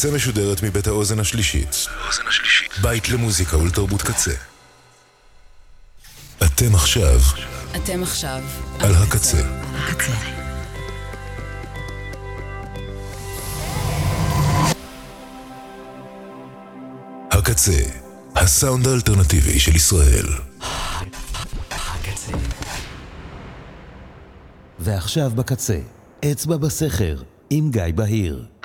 הקצה משודרת מבית האוזן השלישית. בית למוזיקה ולתרבות קצה. אתם עכשיו אתם עכשיו על הקצה. הקצה. הקצה, הסאונד האלטרנטיבי של ישראל. הקצה. ועכשיו בקצה, אצבע בסכר, עם גיא בהיר.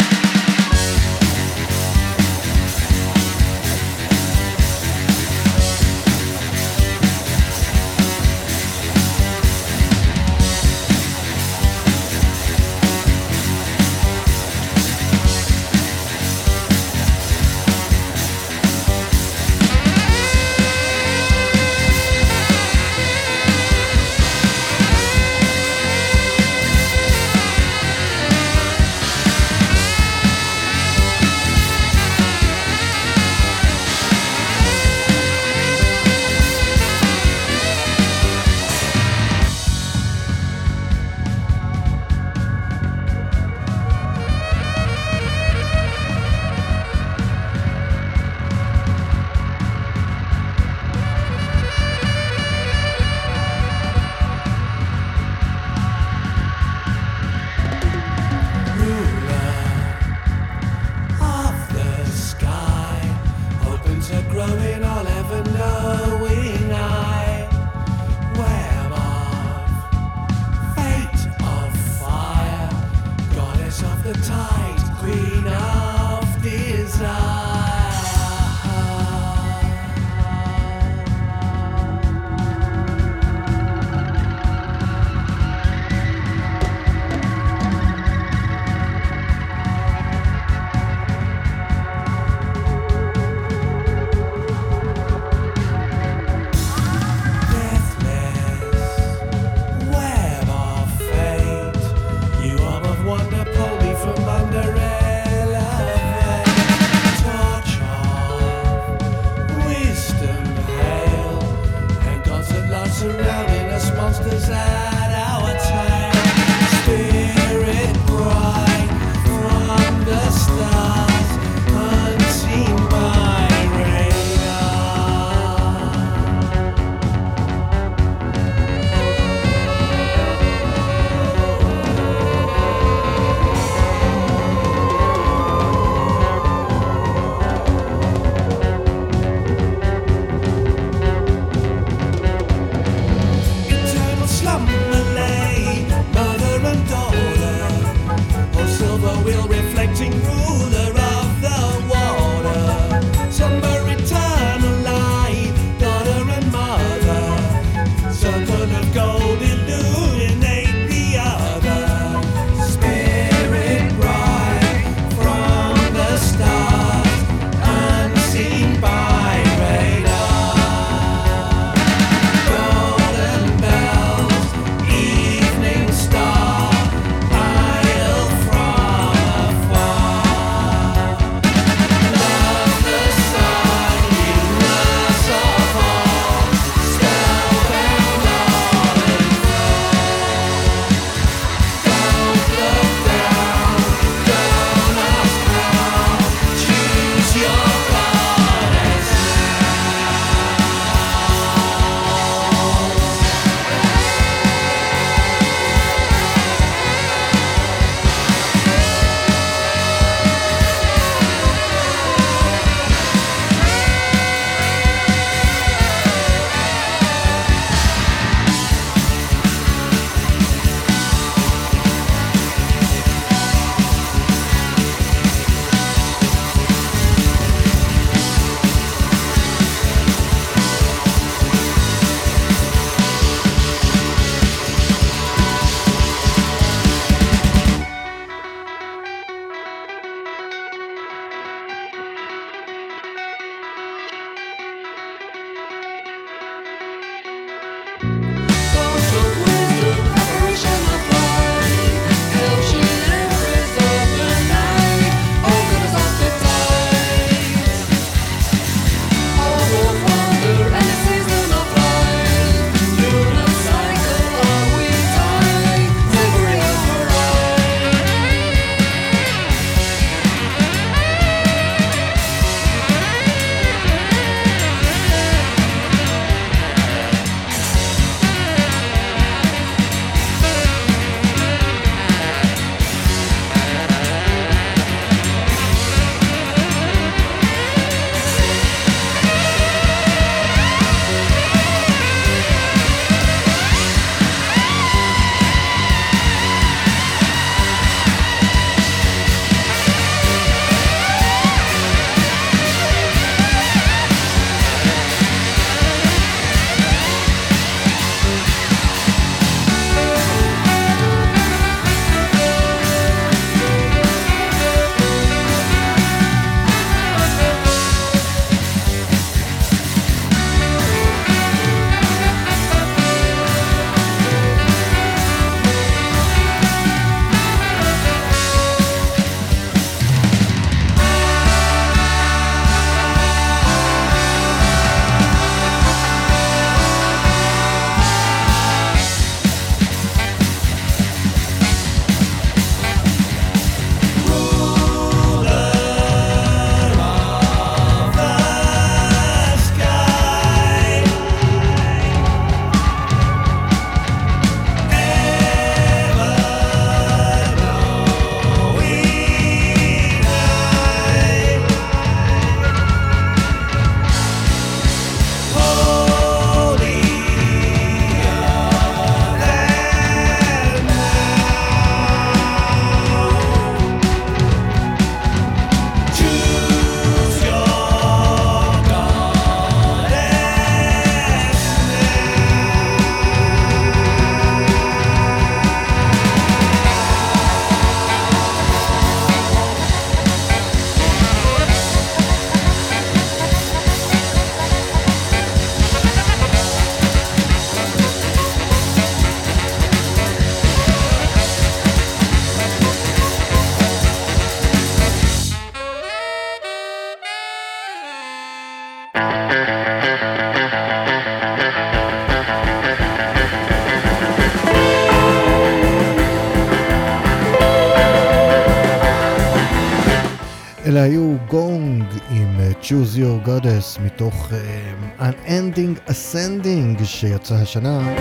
Your Goddess מתוך uh, Unending Ascending שיצא השנה.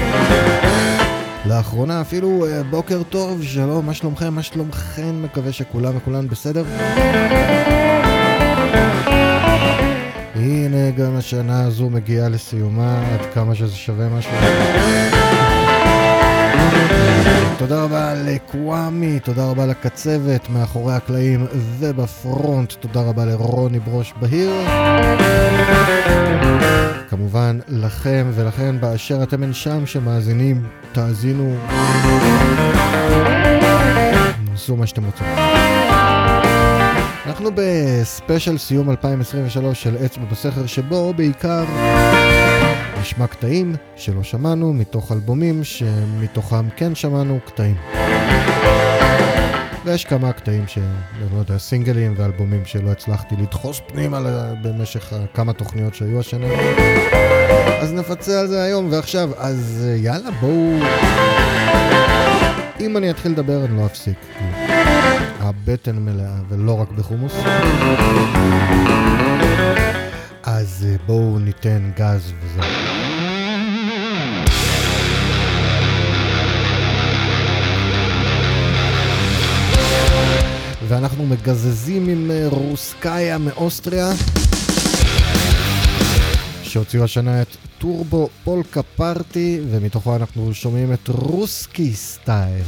לאחרונה אפילו uh, בוקר טוב, שלום, מה שלומכם? מה שלומכם? מקווה שכולם וכולן בסדר. הנה גם השנה הזו מגיעה לסיומה, עד כמה שזה שווה משהו. תודה רבה לקוואמי, תודה רבה לקצבת מאחורי הקלעים ובפרונט, תודה רבה לרוני ברוש בהיר. כמובן לכם ולכן באשר אתם אין שם שמאזינים, תאזינו, עשו מה שאתם רוצים. אנחנו בספיישל סיום 2023 של אצבע בסכר שבו בעיקר נשמע קטעים שלא שמענו מתוך אלבומים שמתוכם כן שמענו קטעים. ויש כמה קטעים שאני לא יודע, סינגלים ואלבומים שלא הצלחתי לדחוס פנימה במשך כמה תוכניות שהיו השנה. אז נפצה על זה היום ועכשיו, אז יאללה בואו... אם אני אתחיל לדבר אני לא אפסיק. הבטן מלאה ולא רק בחומוס. אז בואו ניתן גז וזהו. ואנחנו מגזזים עם רוסקאיה מאוסטריה שהוציאו השנה את טורבו פולקה פארטי ומתוכו אנחנו שומעים את רוסקי סטייל.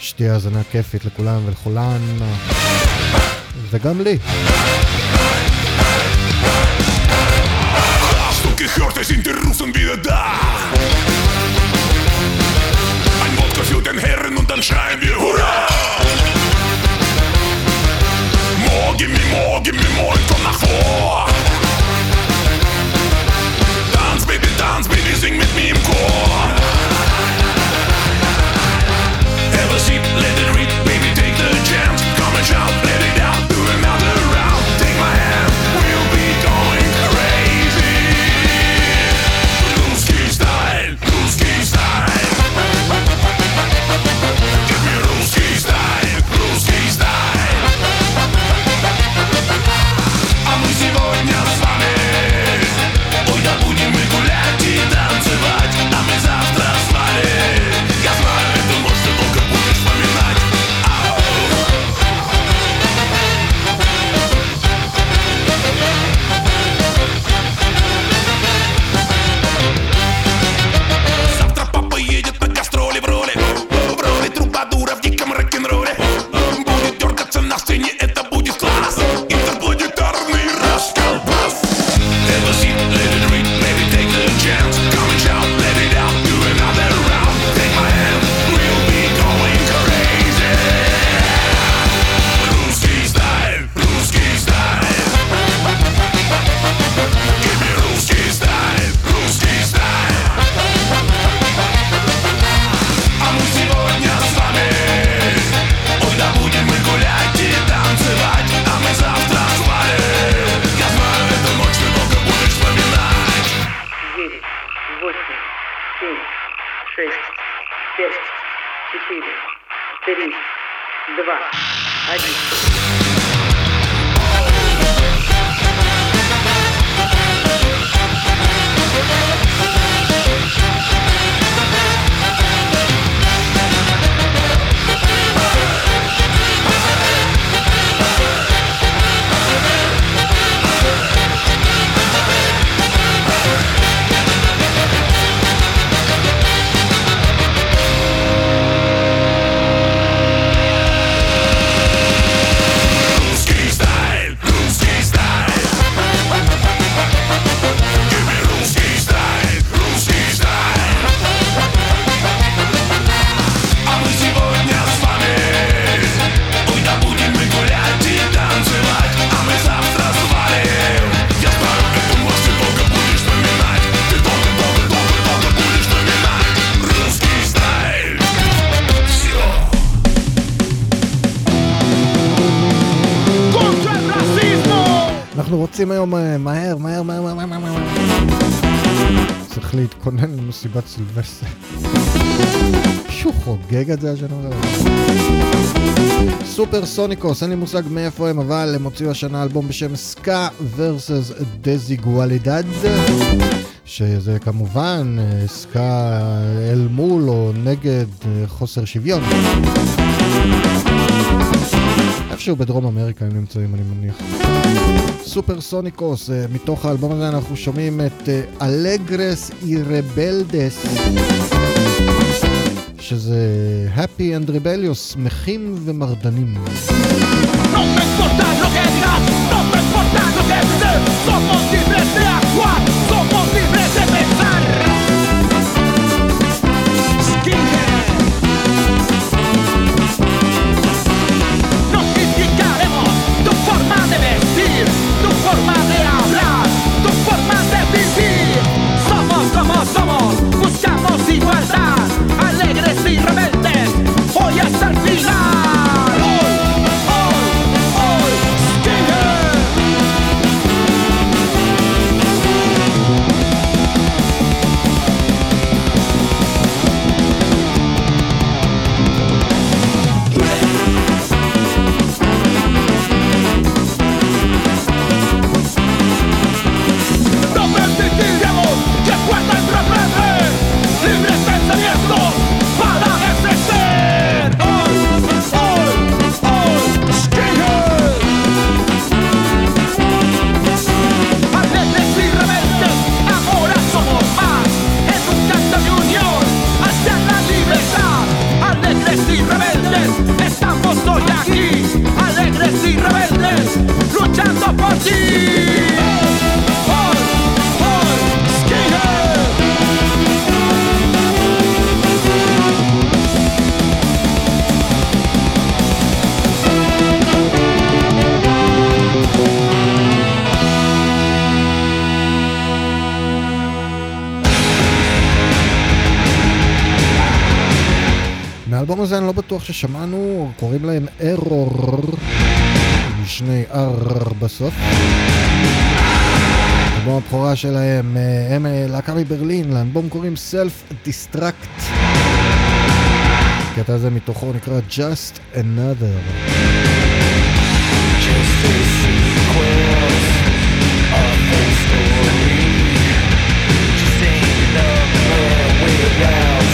שתהיה האזנה כיפית לכולם ולכולן וגם לי. gehört es in der Russen wieder da. Wodka für den Herren und dann schreien wir Hurra! Morgen, morgen, morgen, komm nach vor! Tanz, Baby, tanz, Baby, sing mit mir im Chor! Ever see, let it read, baby, take the chance. Come and shout, четыре, три, два, один. רוצים היום אה, מהר, מהר, מהר, מהר, מהר, מהר. צריך להתכונן למסיבת סילבסטר. מישהו חוגג את זה השנה? סופר סוניקוס, אין לי מושג מאיפה הם, אבל הם הוציאו השנה אלבום בשם Ska Versus Desigualdad, שזה כמובן אה, סקה אל מול או נגד אה, חוסר שוויון. איפשהו בדרום אמריקה הם נמצאים, אני מניח. סופר סוניקוס, אה, מתוך האלבום הזה אנחנו שומעים את אלגרס אירבלדס. שזה Happy and Rebellious, שמחים ומרדנים. No ששמענו, קוראים להם ארור, עם שני R בסוף. אלבום הבכורה שלהם, אה, הם אה, להקה מברלין, לאלבום קוראים Self Destruct. הקטע הזה מתוכו נקרא Just Another. Just another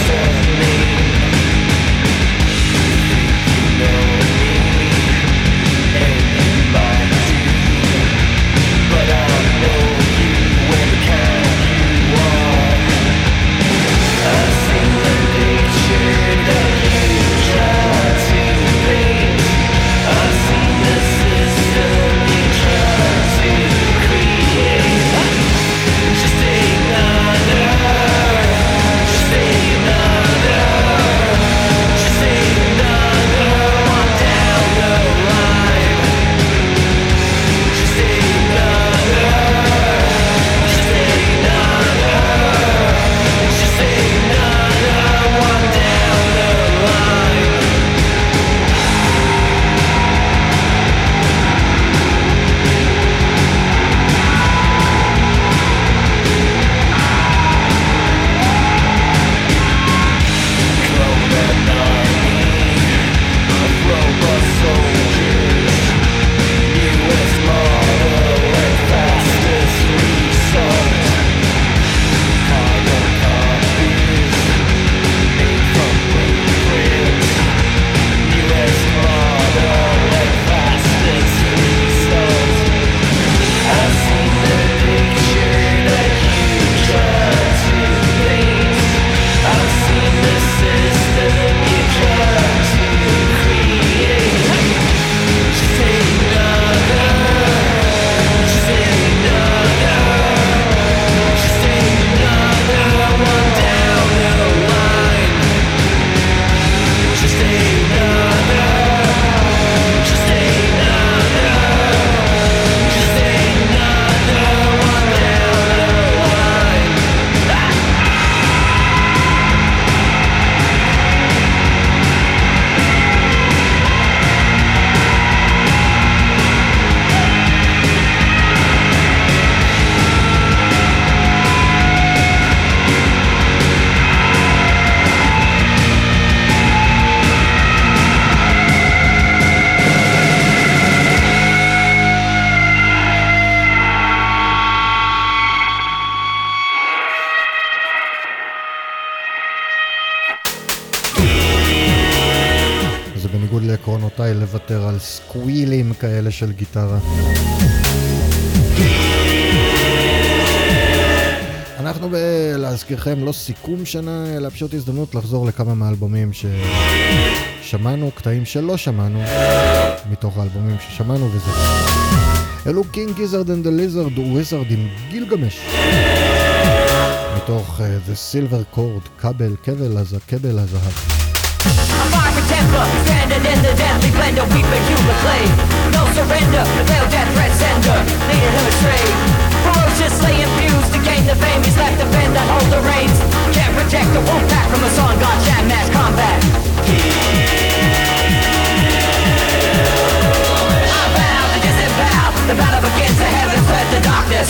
לעקרונותיי, לוותר על squeal ים כאלה של גיטרה. אנחנו, ב- להזכירכם, לא סיכום שנה, אלא פשוט הזדמנות לחזור לכמה מהאלבומים ששמענו, קטעים שלא שמענו, מתוך האלבומים ששמענו וזה. אלו King Gizzard and ה Lizard Wizard עם גילגמש. מתוך uh, The Silver Cord, כבל. כבל הזהב. A fiery temper, standing in the deadly blender, we peculiar clay. No surrender, veiled death threat sender, leading astray. Ferociously infused to gain the fame, he's left the bend that hold the reins. Can't the wolf pack from a song god mass combat. I vow to the battle the heavens the darkness.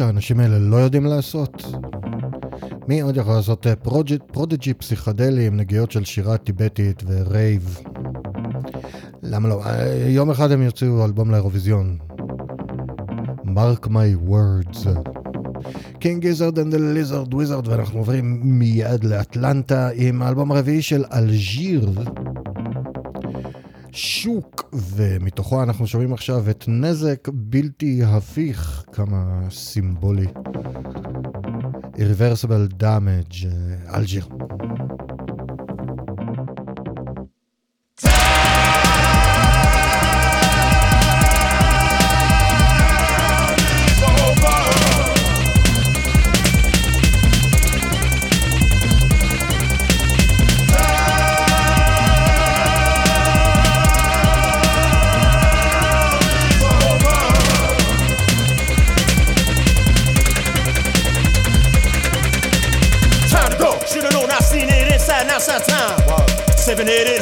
שהאנשים האלה לא יודעים לעשות. מי עוד יכול לעשות אה, פרודג'י פסיכדלי עם נגיעות של שירה טיבטית ורייב? למה לא? אה, יום אחד הם יוציאו אלבום לאירוויזיון. Mark my words. King Gizzard and Lizard Wizard ואנחנו עוברים מיד לאטלנטה עם האלבום הרביעי של Algiers. Shook, ומתוכו אנחנו שומעים עכשיו את נזק בלתי הפיך, כמה סימבולי. Irreversible Damage, אה, אלג'יר. 788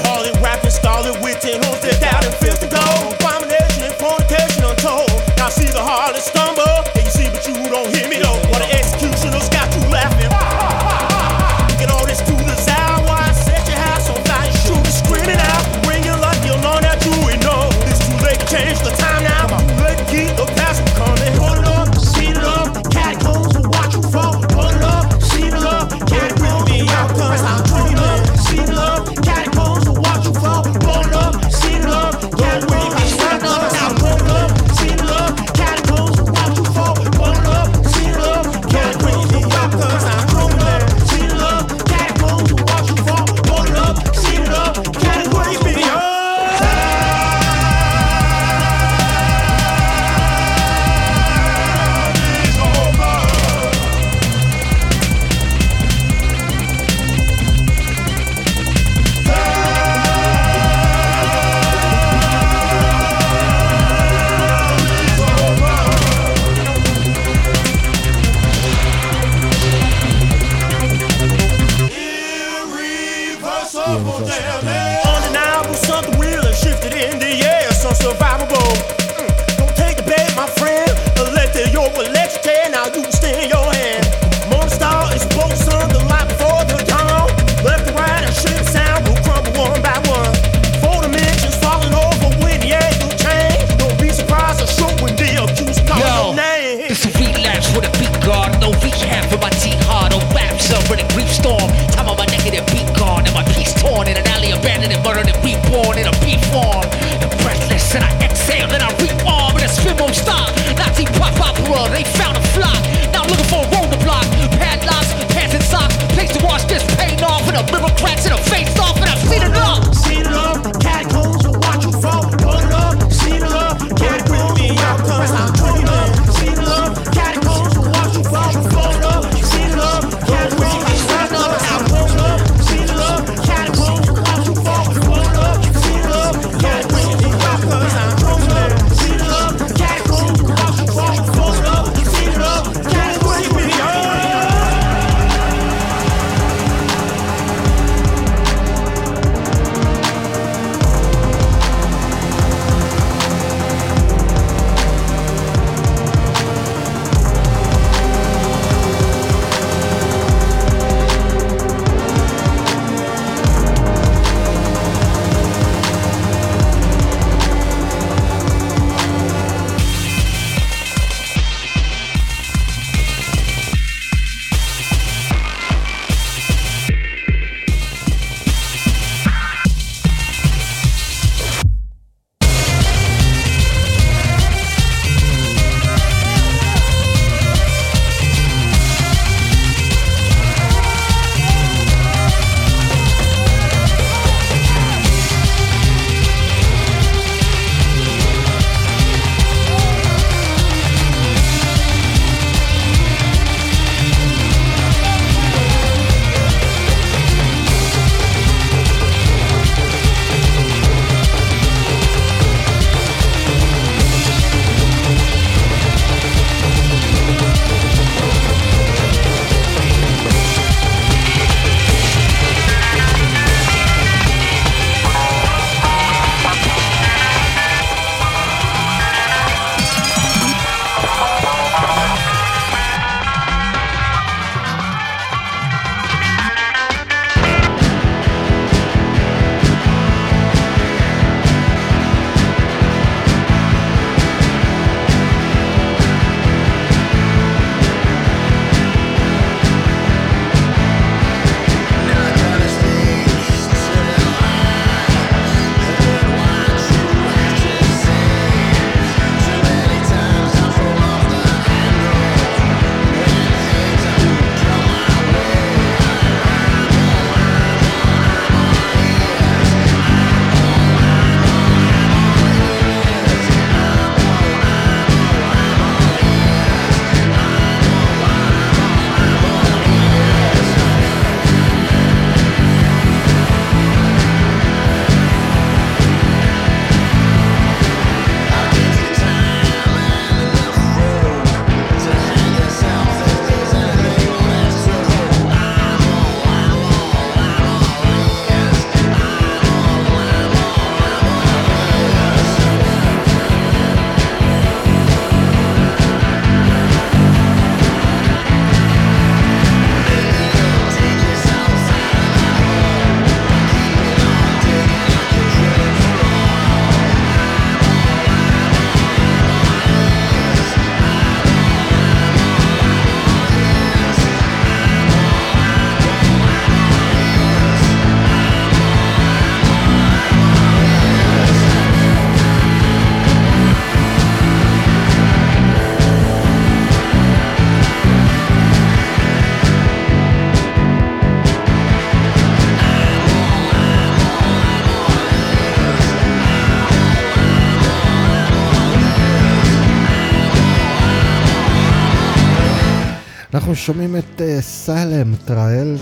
שומעים את אה, סלם טראלס.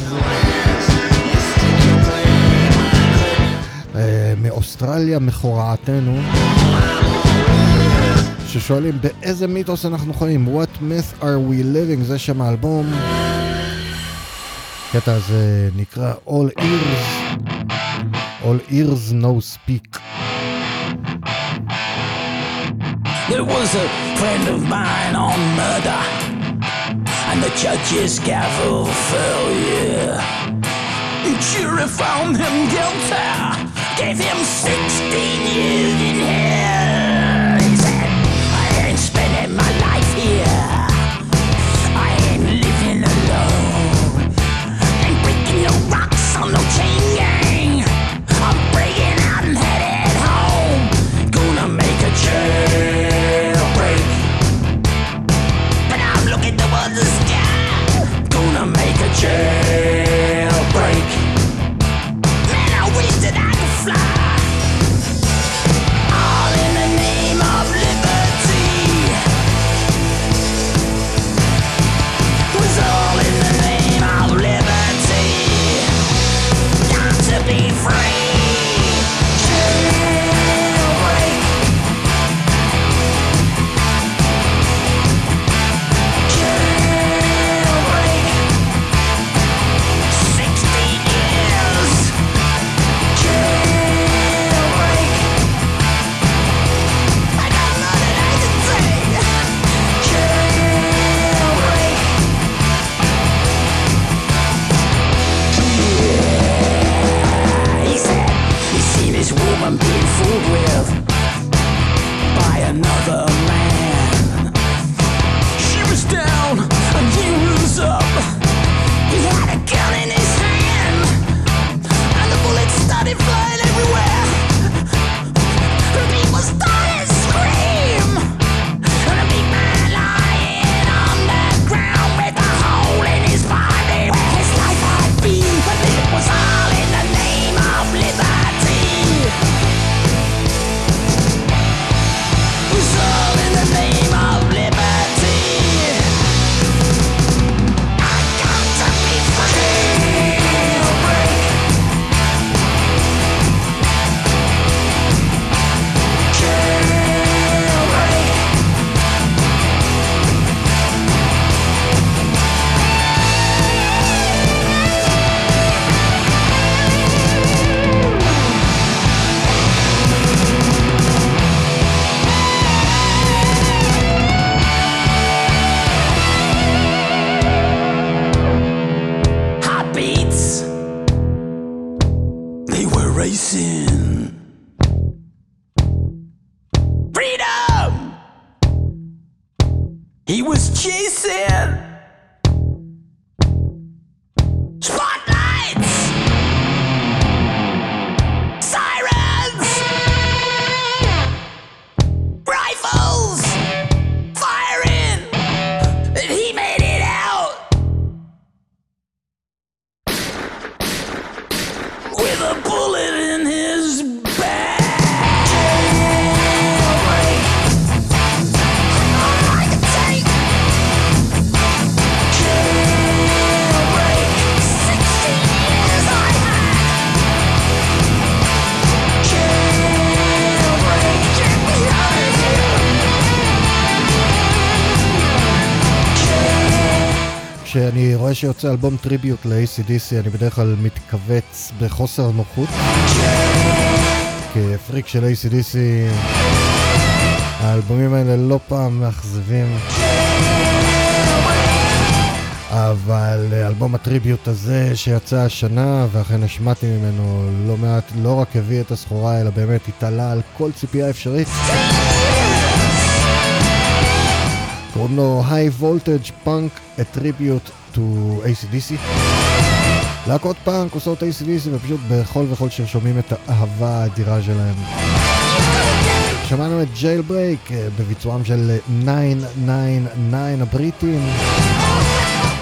אה, מאוסטרליה מכוראתנו. ששואלים באיזה מיתוס אנחנו חיים, What myth are we living, זה שם האלבום. הקטע הזה נקרא All Ears, All Ears No Speak. There was a friend of mine on murder, and the judge's gavel. The jury found him guilty, gave him 16 years in hell. שיוצא אלבום טריביוט ל-ACDC אני בדרך כלל מתכווץ בחוסר נוחות. כפריק של ACDC האלבומים האלה לא פעם מאכזבים. אבל אלבום הטריביוט הזה שיצא השנה ואכן השמעתי ממנו לא מעט, לא רק הביא את הסחורה אלא באמת התעלה על כל ציפייה אפשרית. קוראים לו High Voltage Punk a Tribute to ACDC. להקות פאנק עושות ACDC ופשוט בכל וכל שיר שומעים את האהבה האדירה שלהם. שמענו את Jailbreak בביצועם של 999 הבריטים.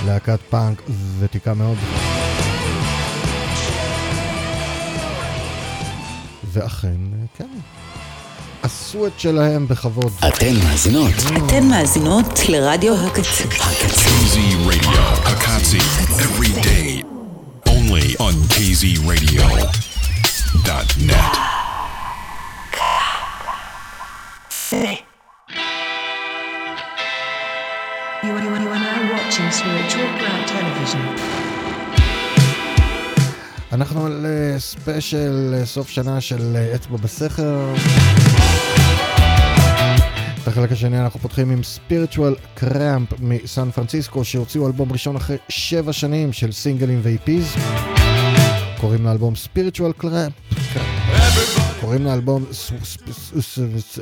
להקת פאנק ותיקה מאוד. ואכן, כן. עשו את שלהם בכבוד. אתן מאזינות. אתן מאזינות לרדיו הקצה. KZ Radio, Akatsi, every day. Only on KZRadio.net. You are, you are, you are now watching Spiritual Ground Television. אנחנו על אה, ספיישל אה, סוף שנה של אה, אצבע בסכר. את החלק השני אנחנו פותחים עם Spiritual Cramp מסן פרנסיסקו שהוציאו אלבום ראשון אחרי שבע שנים של סינגלים ו EPs. קוראים לאלבום Spiritual Cramp. קוראים לאלבום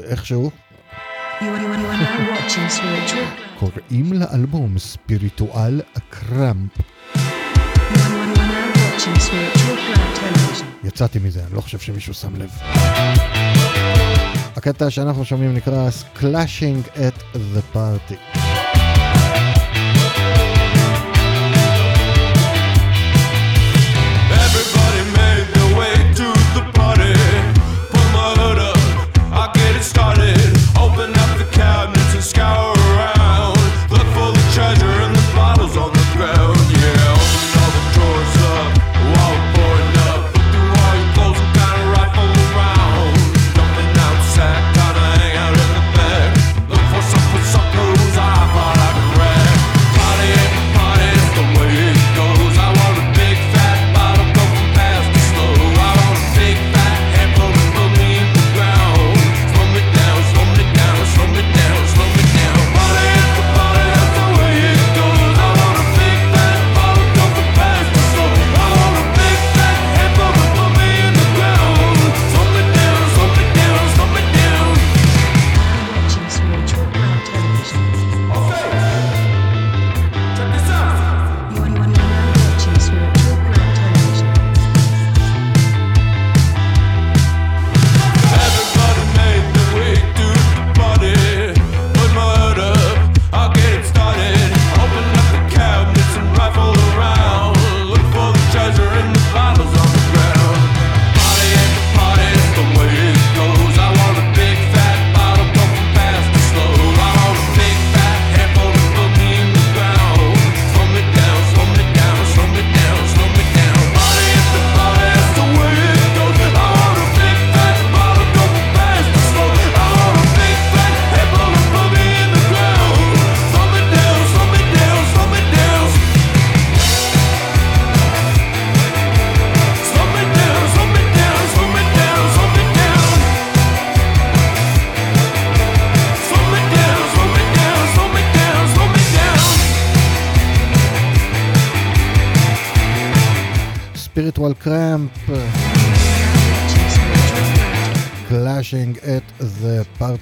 איכשהו. קוראים לאלבום Spiritual קראמפ. יצאתי מזה, אני לא חושב שמישהו שם לב. הקטע שאנחנו שומעים נקרא Clashing at the Party.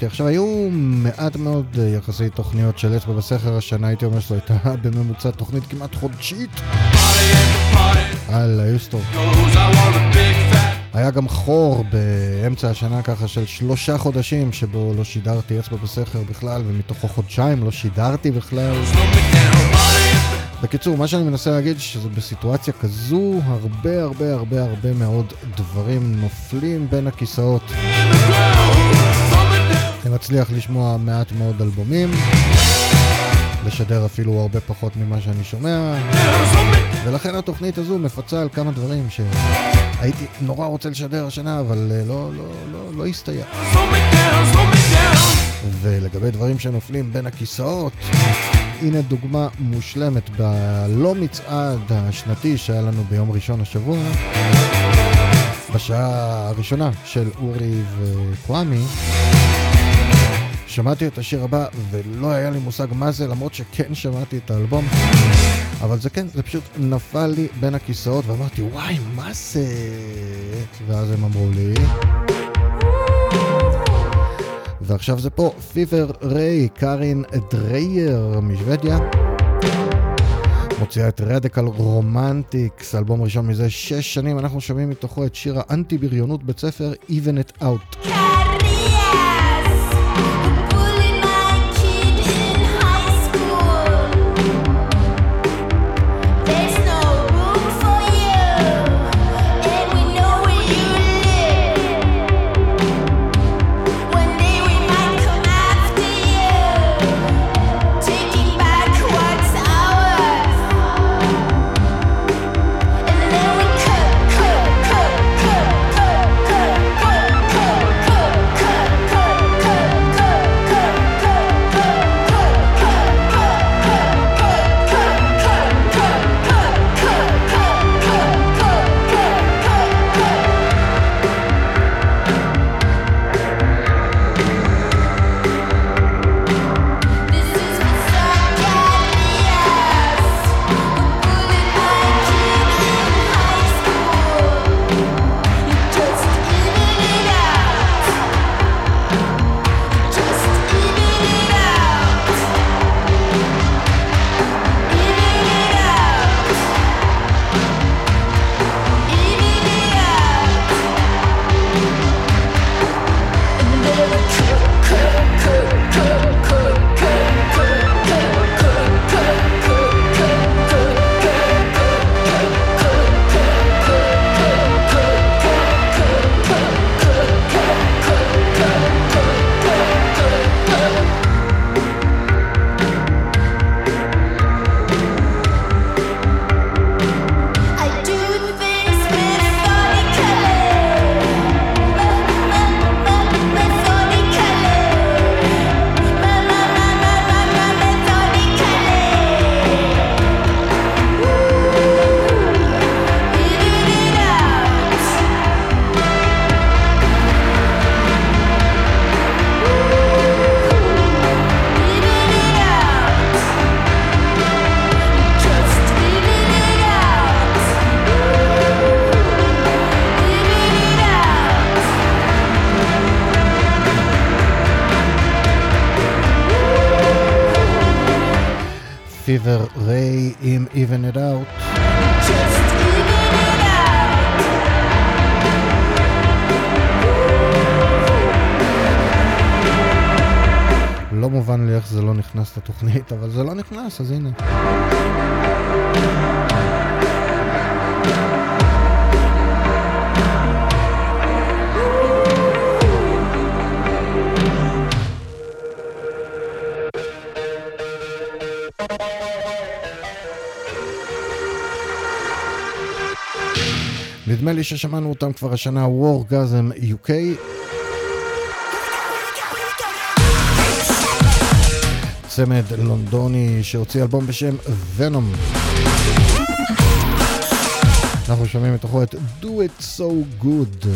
פארטי. עכשיו היו מעט מאוד אה, יחסית תוכניות של אצבע בסכר השנה הייתי אומר שזו הייתה בממוצע תוכנית כמעט חודשית על היוסטור. היה גם חור באמצע השנה ככה של שלושה חודשים שבו לא שידרתי אצבע בסכר בכלל ומתוכו חודשיים לא שידרתי בכלל. בקיצור, מה שאני מנסה להגיד שזה בסיטואציה כזו הרבה הרבה הרבה הרבה מאוד דברים נופלים בין הכיסאות. מצליח לשמוע מעט מאוד אלבומים, לשדר אפילו הרבה פחות ממה שאני שומע, ולכן התוכנית הזו מפצה על כמה דברים שהייתי נורא רוצה לשדר השנה, אבל אה, לא, לא, לא, לא הסתייע. ולגבי דברים שנופלים בין הכיסאות, הנה דוגמה מושלמת בלא מצעד השנתי שהיה לנו ביום ראשון השבוע, בשעה הראשונה של אורי וקוואמי. שמעתי את השיר הבא ולא היה לי מושג מה זה למרות שכן שמעתי את האלבום. אבל זה כן, זה פשוט נפל לי בין הכיסאות ואמרתי וואי מה זה? ואז הם אמרו לי ועכשיו זה פה פיבר ריי, קארין דרייר משוודיה. מוציאה את Radical Romantics, אלבום ראשון מזה שש שנים, אנחנו שומעים מתוכו את שיר האנטי בריונות בית ספר Even It Out. When Even It Out. לא מובן לי איך זה לא נכנס לתוכנית, אבל זה לא ששמענו אותם כבר השנה, Wargasm UK. צמד לונדוני שהוציא אלבום בשם ונום. אנחנו שומעים מתוכו את Do It So Good.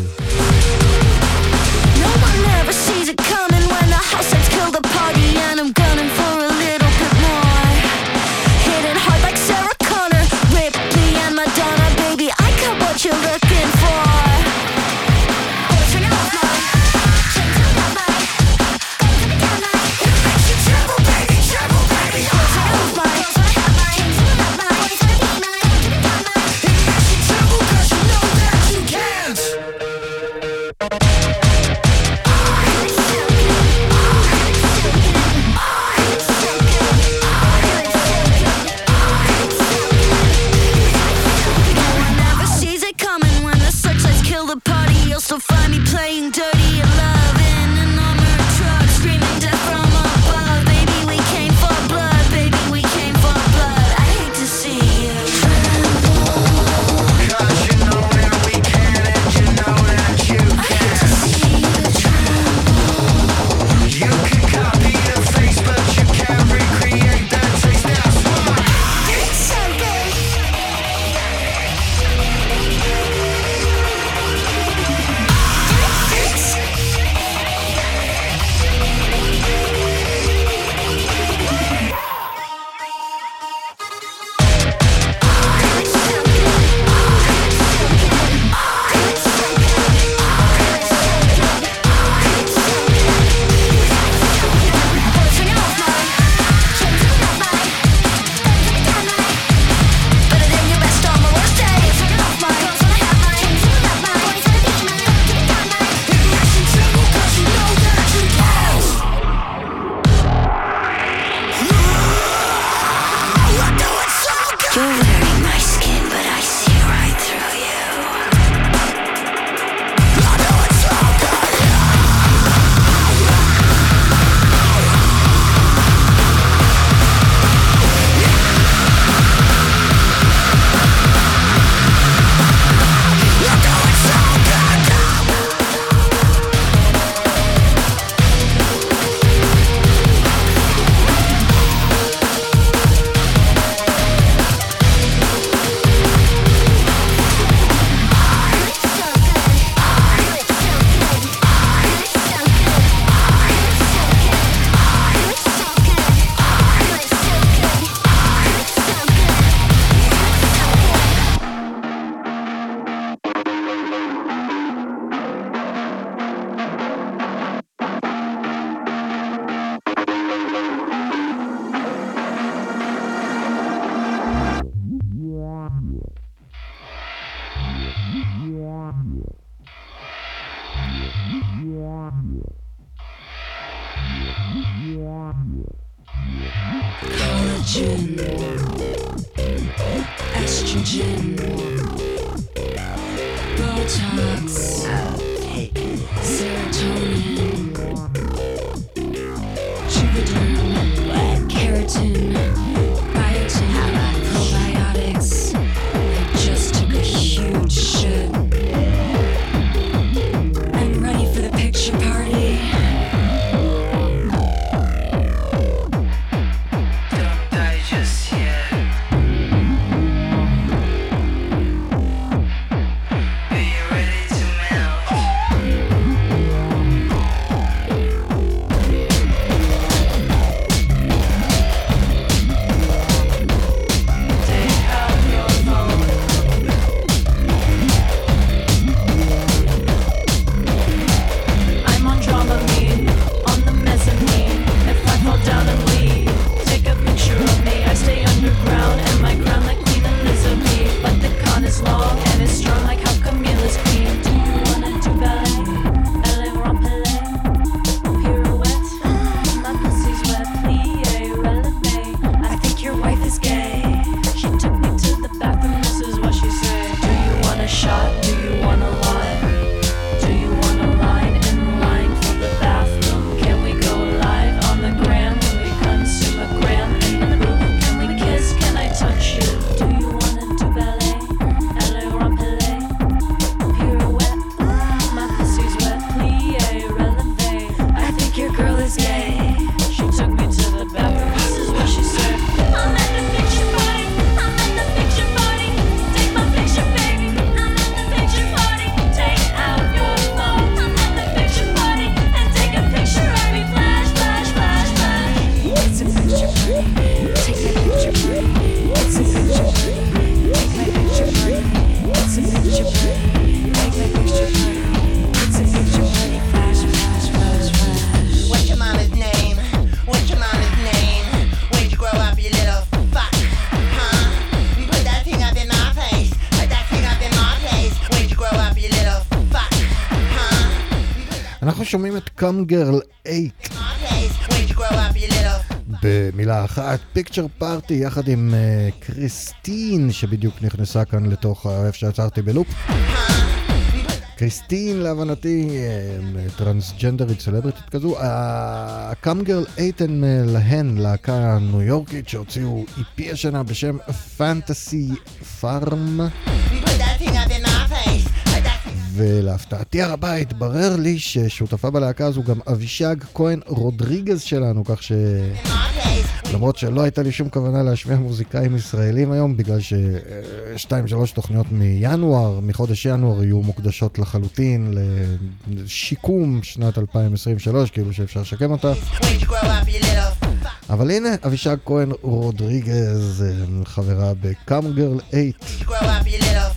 שומעים את קאם גרל 8. במילה אחת, פיקצ'ר פארטי יחד עם uh, קריסטין שבדיוק נכנסה כאן לתוך האף שעצרתי בלופ. קריסטין להבנתי אה, טרנסג'נדרית סלבריטית כזו, הקאמגרל אייטן אה, להן, להקה ניו יורקית שהוציאו איפי השנה בשם פנטסי פארם. ולהפתעתי הרבה התברר לי ששותפה בלהקה הזו גם אבישג כהן רודריגז שלנו, כך ש... למרות שלא הייתה לי שום כוונה להשמיע מוזיקאים ישראלים היום, בגלל ששתיים, שלוש תוכניות מינואר, מחודש ינואר, יהיו מוקדשות לחלוטין לשיקום שנת 2023, כאילו שאפשר לשקם אותה. אבל הנה, אבישג כהן רודריגז, חברה בקאמגרל 8.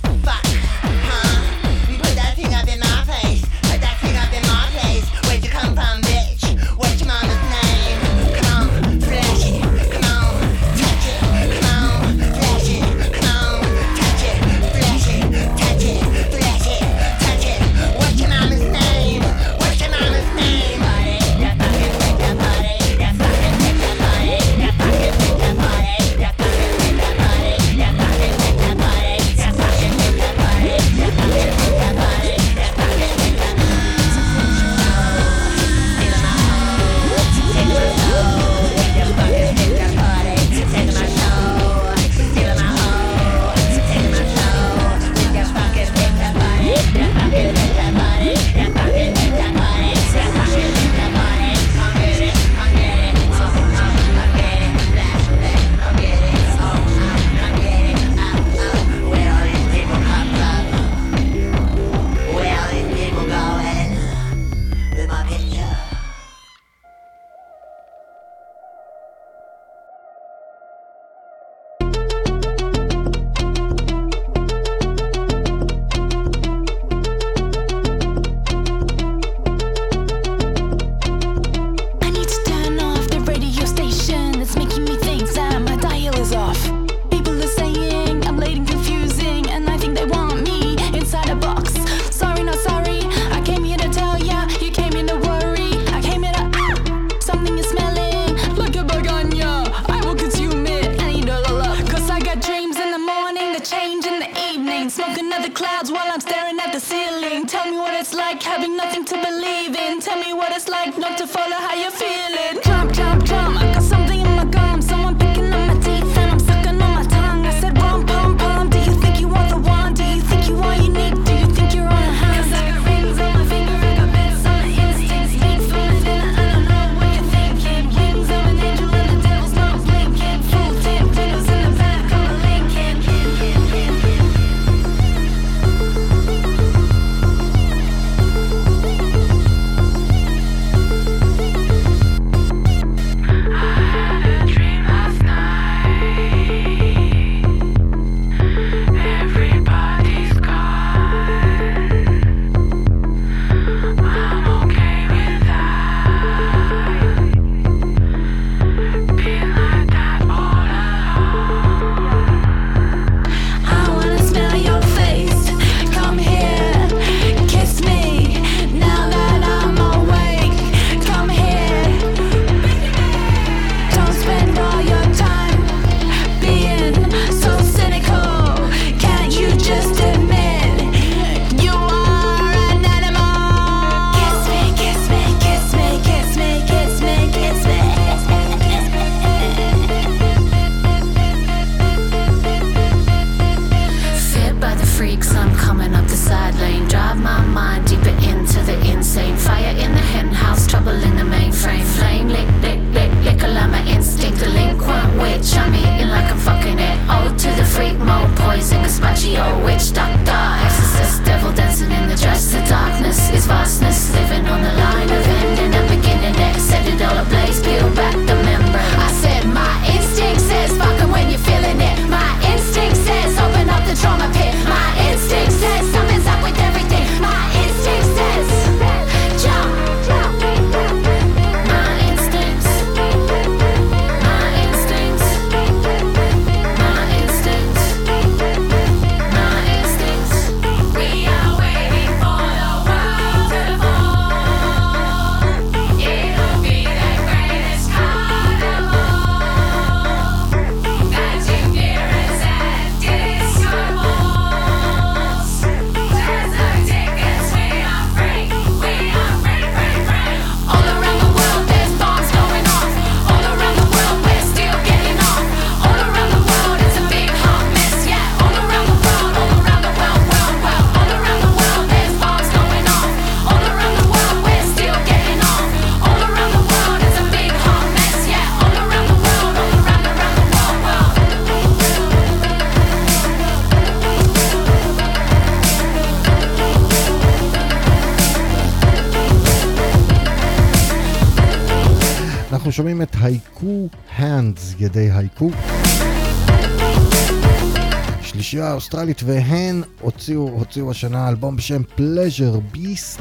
האוסטרלית, והן הוציאו, הוציאו השנה אלבום בשם Pleasure Beast.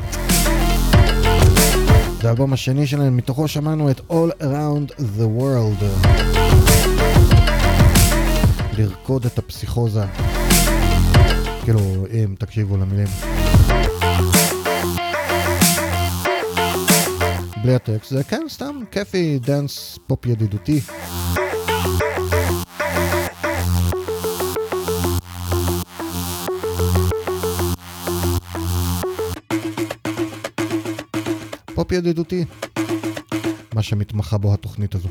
זה האלבום השני שלהם, מתוכו שמענו את All Around the World. לרקוד את הפסיכוזה. כאילו, אם תקשיבו למילים. בלי הטקסט, זה כן, סתם כיפי, דאנס פופ ידידותי. ידידותי, מה שמתמחה בו התוכנית הזו.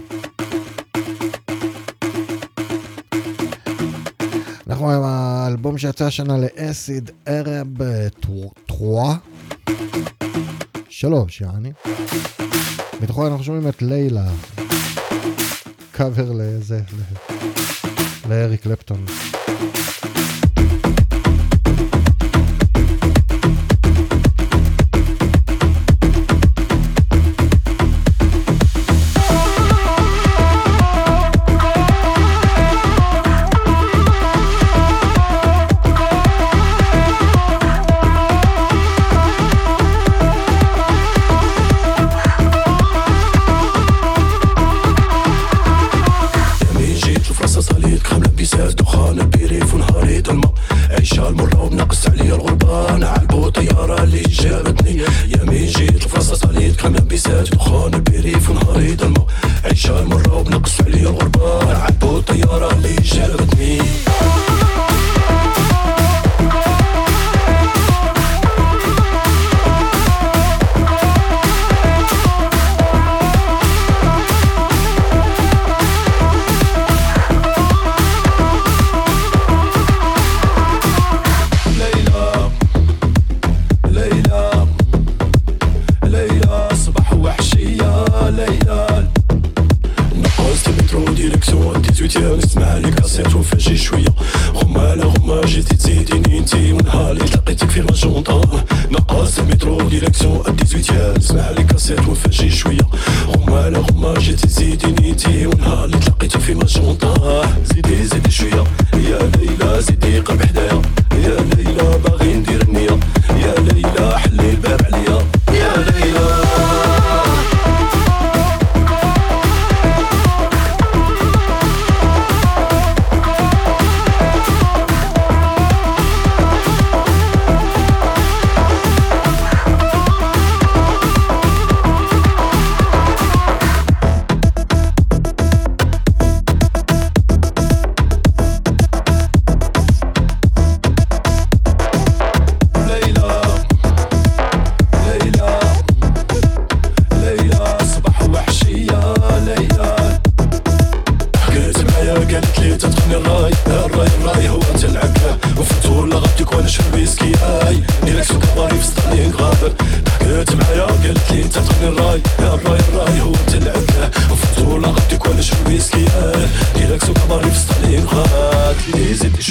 אנחנו עם האלבום שיצא השנה לאסיד ערב אה, טרועה. שלוש, יעני. מתוכו אנחנו שומעים את לילה. קאבר לזה, לאריק קלפטון.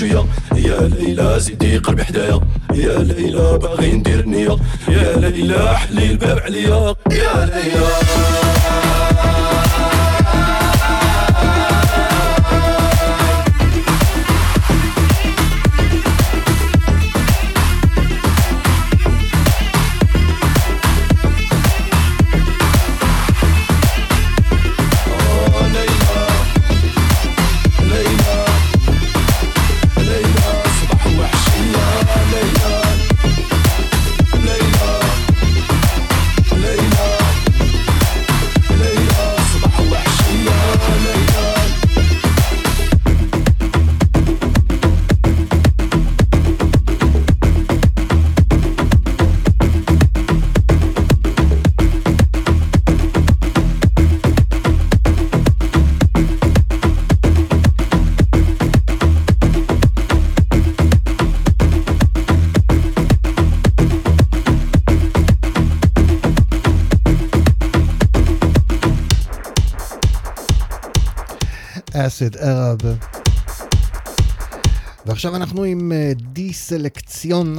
شوية. يا ليلى زيدي قلبي حدايا. يا ليلى باغي ندير نية. يا ليلى حلي الباب عليا. يا ليلى. אסד ערב. ועכשיו אנחנו עם אה, די סלקציון,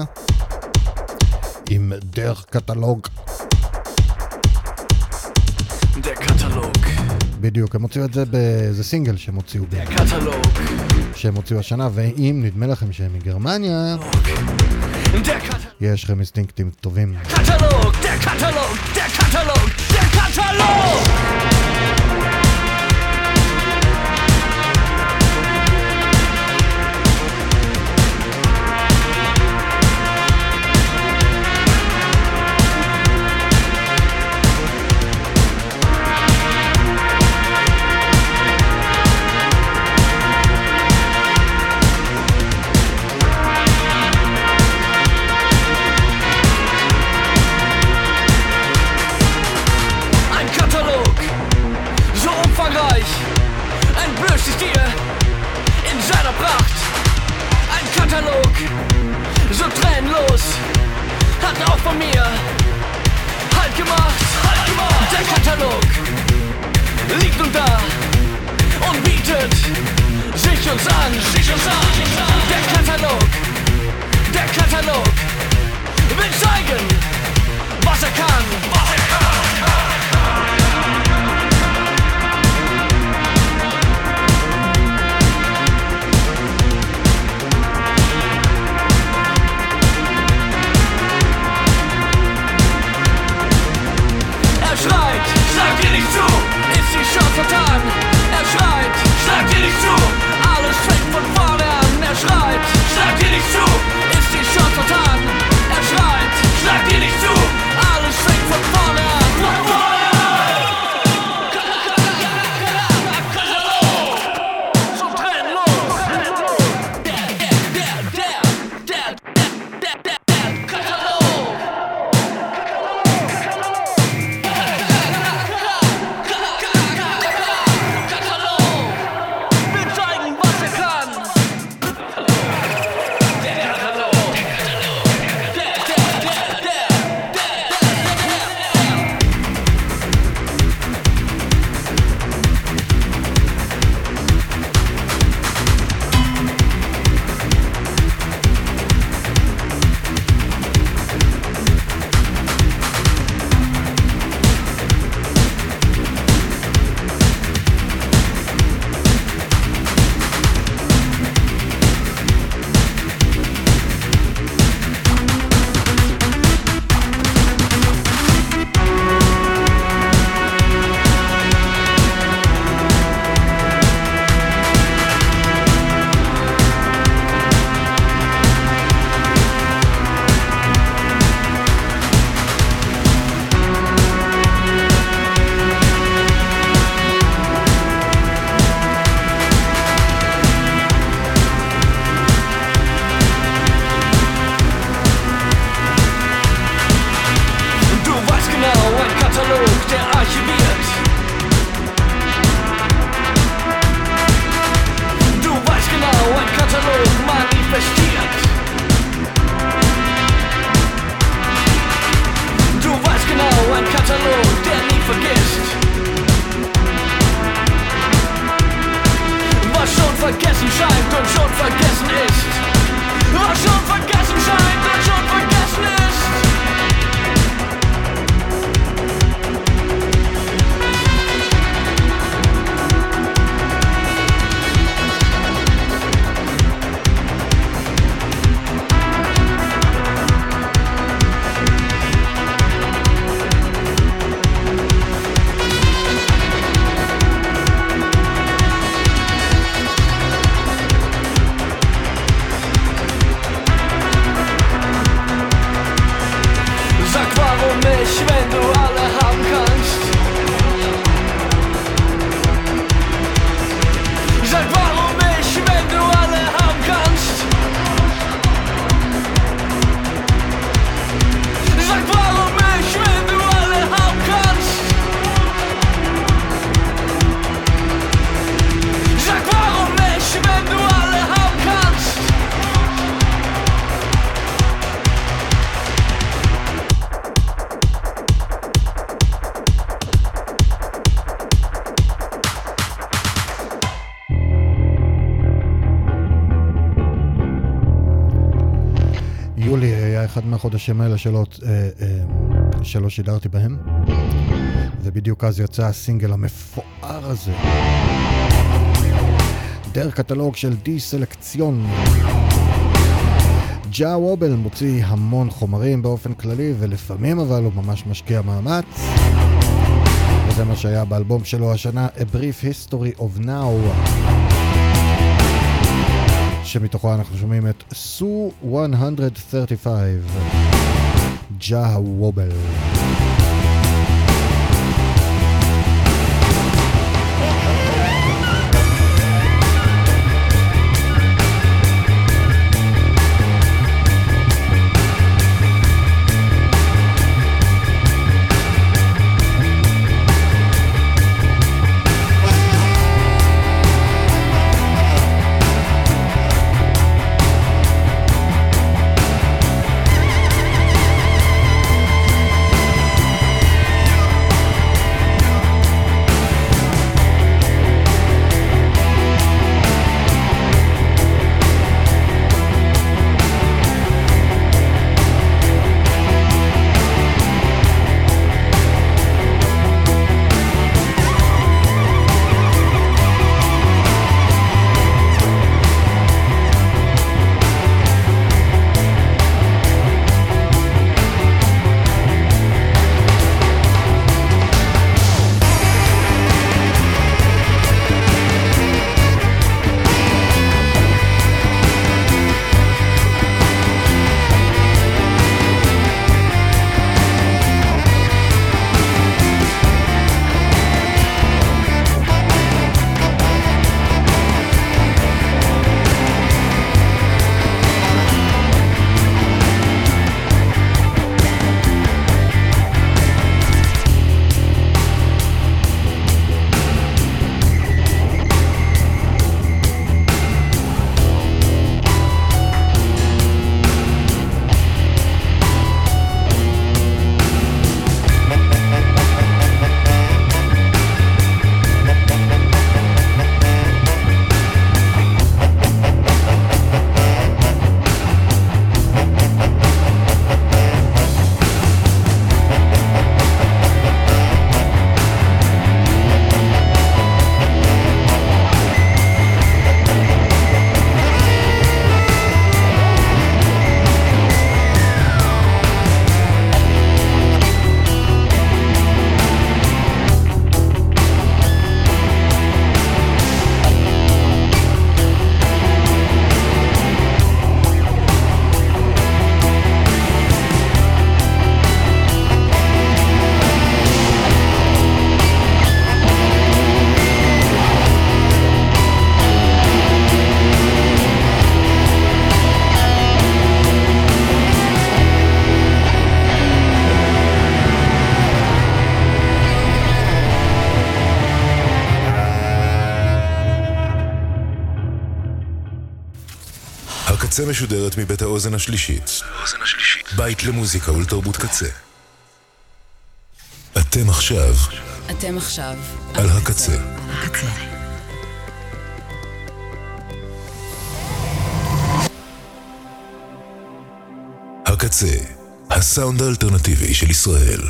עם דרך קטלוג. דר קטלוג. בדיוק, הם הוציאו את זה, זה סינגל שהם הוציאו. דר קטלוג. שהם הוציאו השנה, ואם נדמה לכם שהם מגרמניה, אוקיי. יש לכם אינסטינקטים טובים. דר קטלוג, דר קטלוג, דר קטלוג, דר קטלוג! בחודשים האלה שלא, אה, אה, שלא שידרתי בהם, ובדיוק אז יצא הסינגל המפואר הזה. דרך קטלוג של די סלקציון. ג'ה וובל מוציא המון חומרים באופן כללי, ולפעמים אבל הוא ממש משקיע מאמץ. וזה מה שהיה באלבום שלו השנה, A Brief History of Now, שמתוכו אנחנו שומעים את סו 135. ג'ה הקצה משודרת מבית האוזן השלישית. בית למוזיקה ולתרבות קצה. אתם עכשיו אתם עכשיו על הקצה. הקצה. הקצה, הסאונד האלטרנטיבי של ישראל.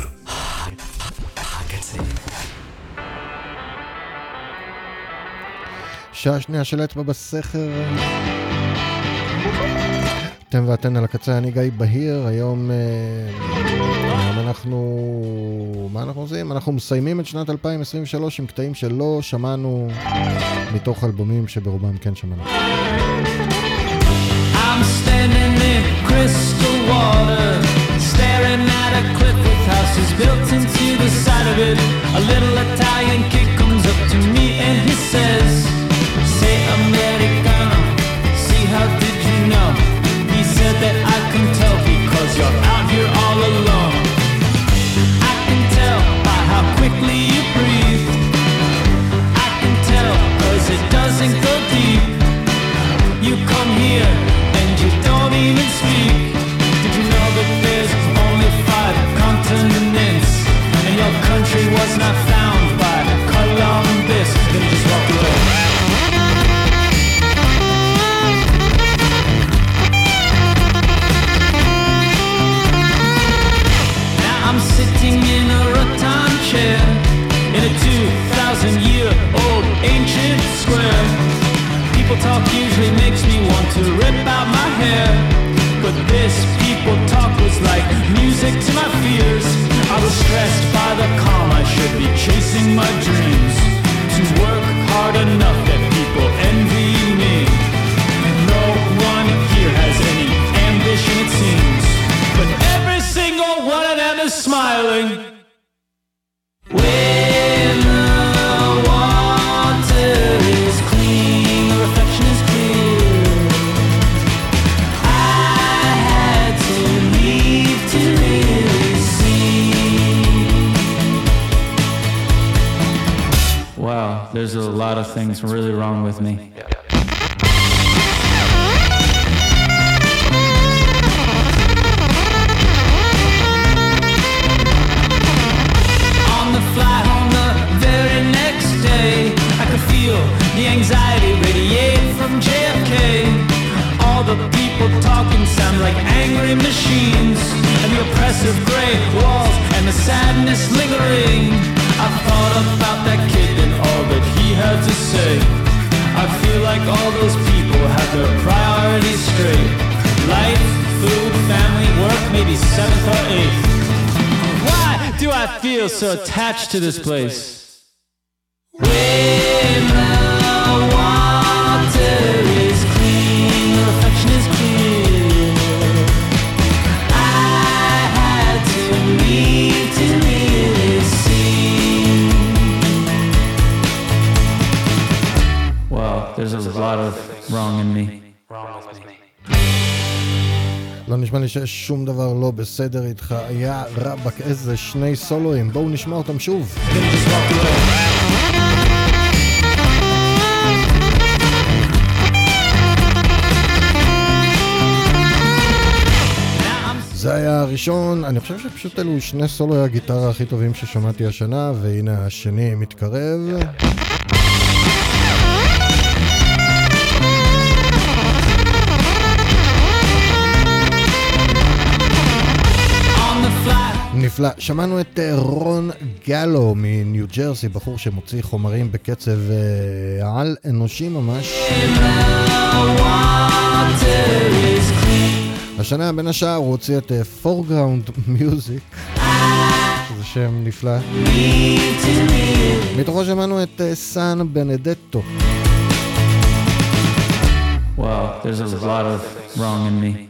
שעה שנייה של אצבע בסכר. אתם ואתן על הקצה, אני גיא בהיר, היום, אה, היום אנחנו, מה אנחנו עושים? אנחנו מסיימים את שנת 2023 עם קטעים שלא שמענו מתוך אלבומים שברובם כן שמענו. I'm standing in crystal water, staring at a cliff with houses built into the side of it. A little Italian kid comes up to me and he says, and you don't even speak. Did you know that there's only five continents? And your country was not found to this place? When the water is clean, the reflection is clear. I had to leave to really see. Wow, there's a lot of wrong in me. לא נשמע לי שיש שום דבר לא בסדר איתך. יא רבאק, איזה שני סולואים. בואו נשמע אותם שוב. זה היה הראשון, אני חושב שפשוט אלו שני סולוי הגיטרה הכי טובים ששמעתי השנה, והנה השני מתקרב. On נפלא. שמענו את אה, רון גלו מניו ג'רסי, בחור שמוציא חומרים בקצב אה, על אנושי ממש. השנה בין השאר הוא הוציא את אה, Foreground Music, שזה שם נפלא. מתוכו שמענו את אה, סאן בנדטו. Wow, there's a lot of wrong in me.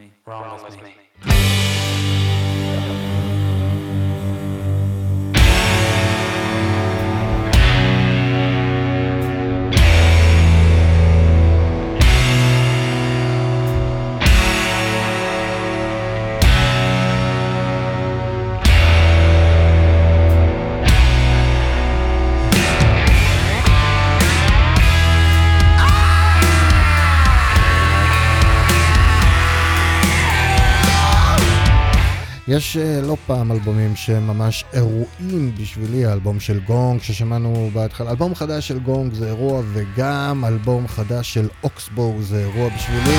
יש אה, לא פעם אלבומים שהם ממש אירועים בשבילי, האלבום של גונג ששמענו בהתחלה, אלבום חדש של גונג זה אירוע וגם אלבום חדש של אוקסבורג זה אירוע בשבילי.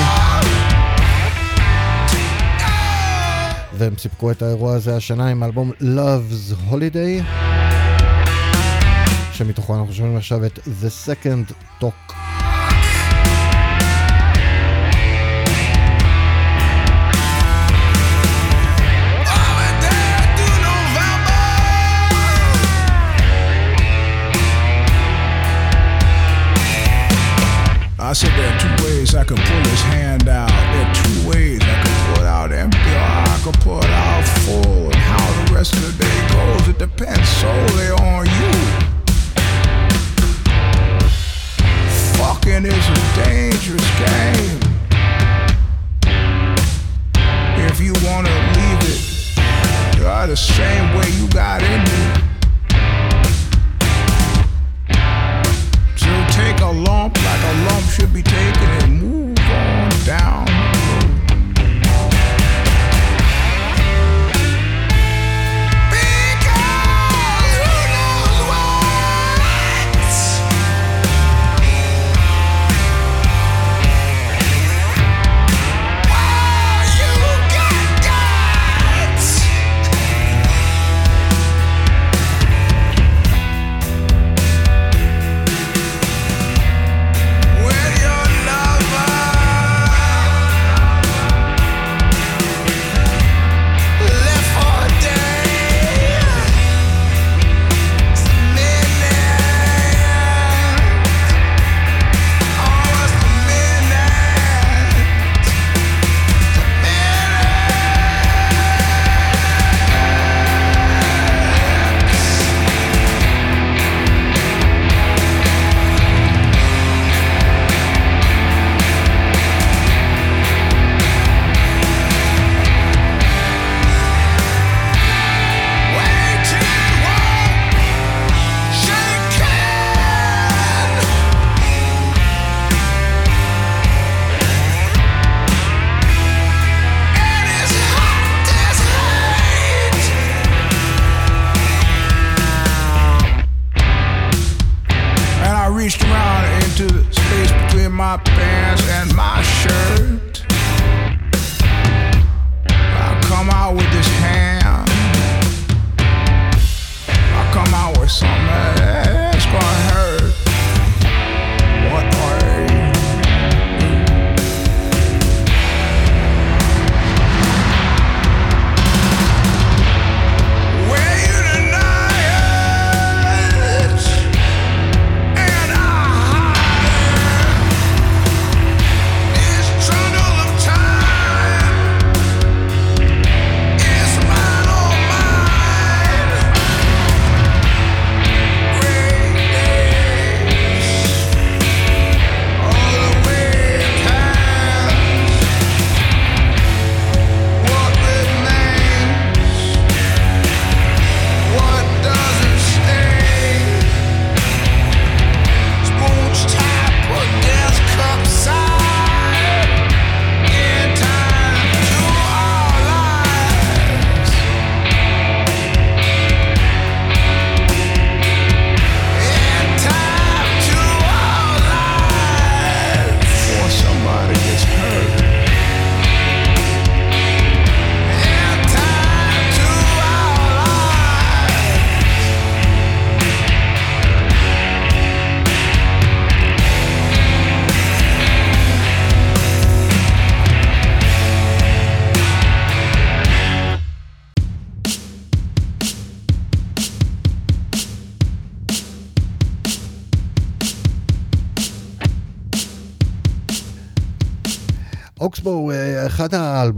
והם סיפקו את האירוע הזה השנה עם האלבום Love's Holiday שמתוכו אנחנו שומעים עכשיו את The Second Talk. I said there are two ways I can pull his hand out. There are two ways I can pull out empty or I can pull out full. And how the rest of the day goes, it depends solely on you. Fucking is a dangerous game. If you wanna leave it, you're the same way you got in it. Take a lump like a lump should be taken and move on down.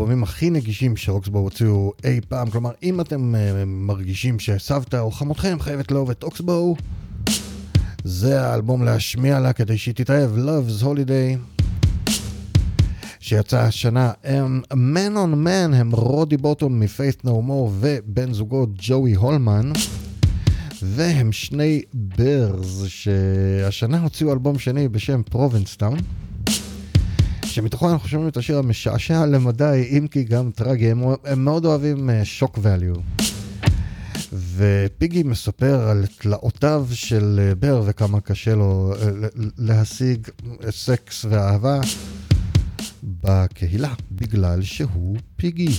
האלבומים הכי נגישים שאוקסבו הוציאו אי פעם, כלומר, אם אתם אה, מרגישים שסבתא או חמותכם חייבת לאהוב את אוקסבו, זה האלבום להשמיע לה כדי שהיא תתאהב, Love's Holiday, שיצא השנה. הם Man on Man הם רודי בוטום מ-Faith No More ובן זוגו ג'וי הולמן. והם שני bears שהשנה הוציאו אלבום שני בשם Provincetown. שמתוכו אנחנו שומעים את השיר המשעשע למדי, אם כי גם טרגי, הם, הם מאוד אוהבים שוק uh, ואליו. ופיגי מספר על תלאותיו של uh, בר וכמה קשה לו uh, להשיג סקס ואהבה בקהילה, בגלל שהוא פיגי.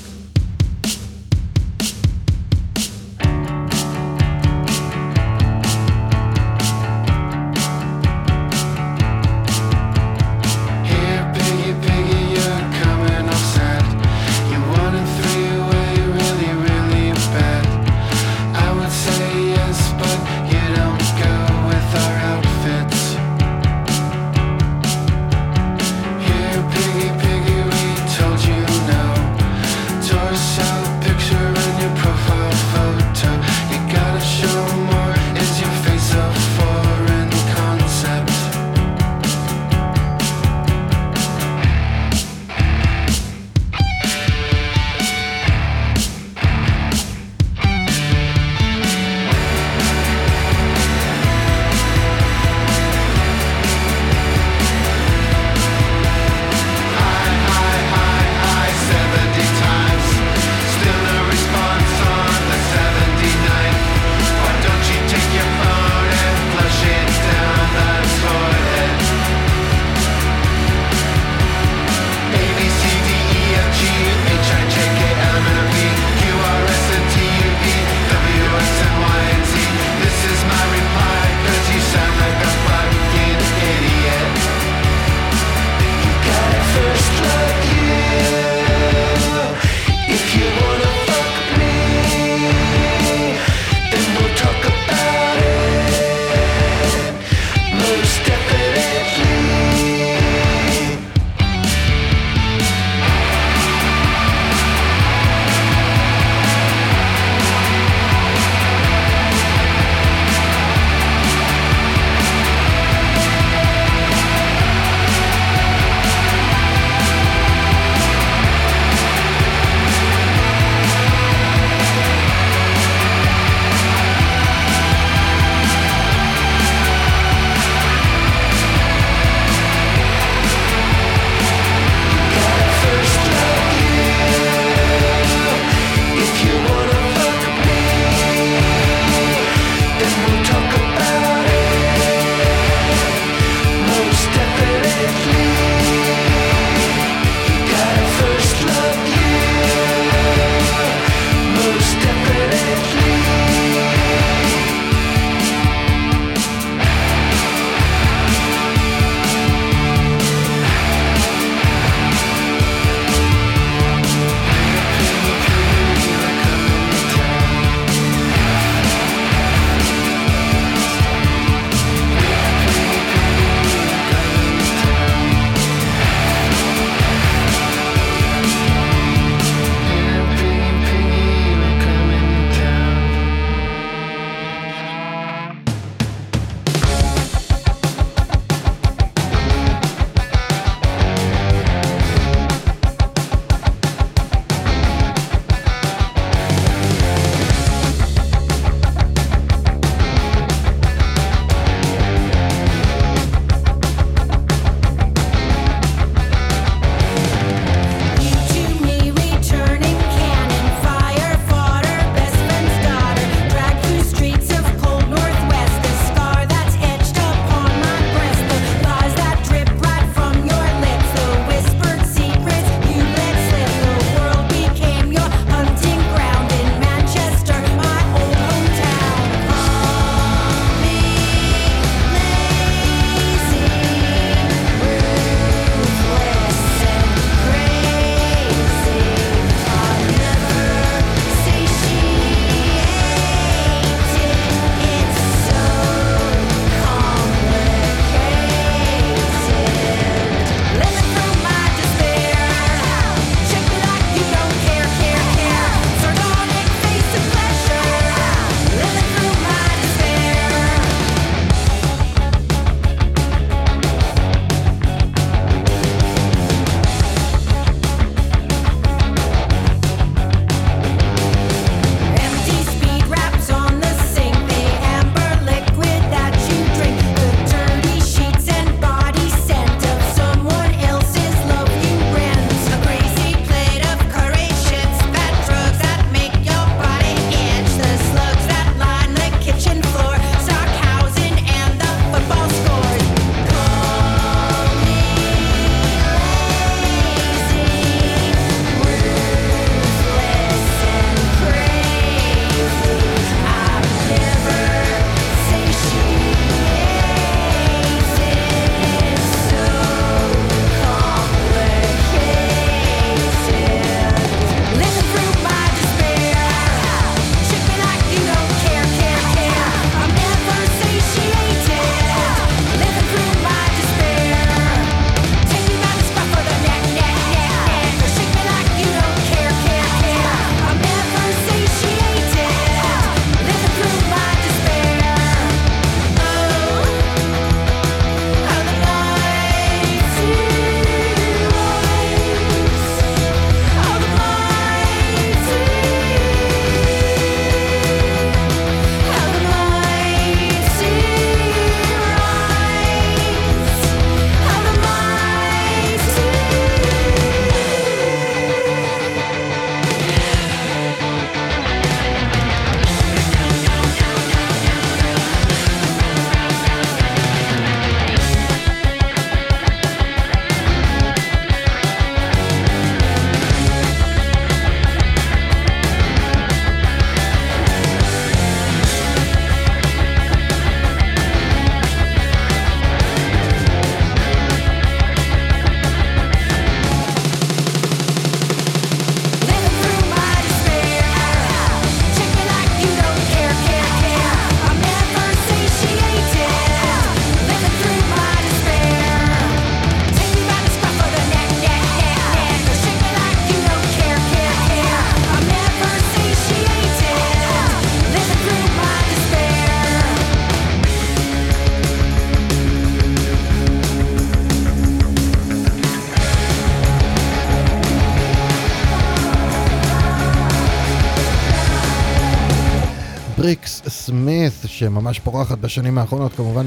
סמית, שממש פורחת בשנים האחרונות, כמובן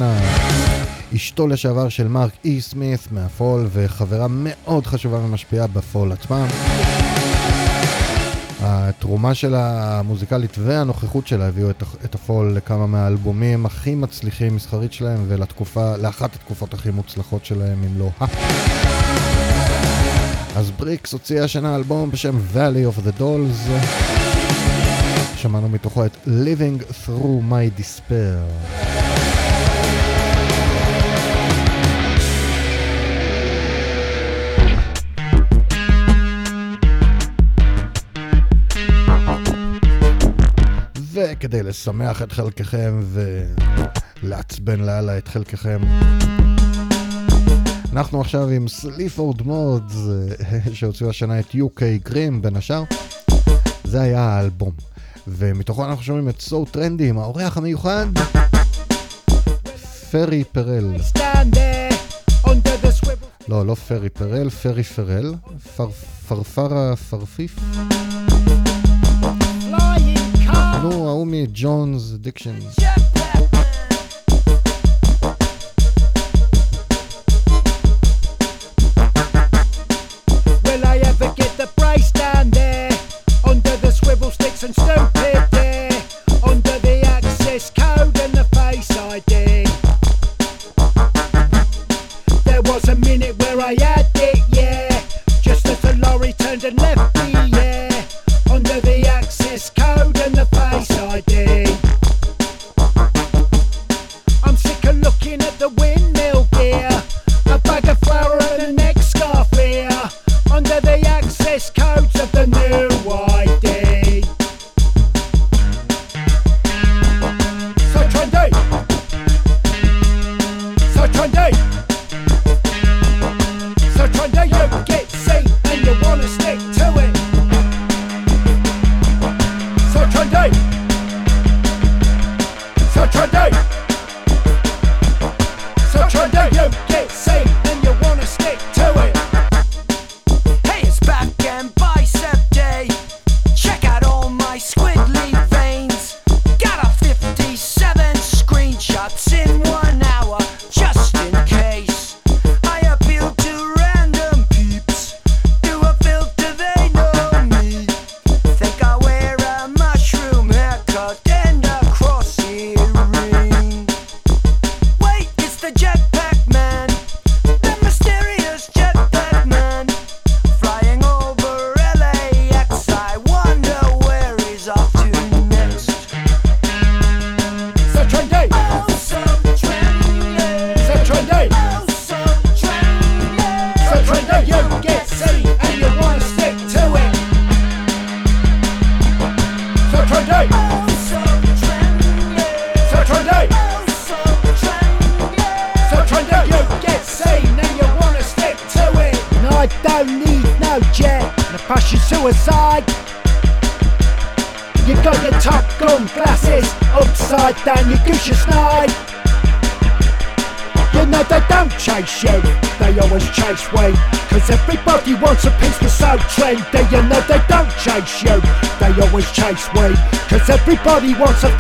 אשתו לשעבר של מרק אי סמית מהפול, וחברה מאוד חשובה ומשפיעה בפול עצמם. התרומה שלה המוזיקלית והנוכחות שלה הביאו את, את הפול לכמה מהאלבומים הכי מצליחים מסחרית שלהם ולתקופה, לאחת התקופות הכי מוצלחות שלהם, אם לא ה. אז בריקס הוציאה השנה אלבום בשם Valley of the Dolls. שמענו מתוכו את Living Through My Despair. וכדי לשמח את חלקכם ולעצבן לאללה את חלקכם, אנחנו עכשיו עם סליפורד מודס אה, שהוציאו השנה את UK קרים בין השאר. זה היה האלבום. ומתוכו אנחנו שומעים את So Trendy עם האורח המיוחד, פרי פרל. לא, לא פרי פרל, פרי פרל, פרפרה פרפיף. נו, ההוא מ Jane's Addiction. body wants a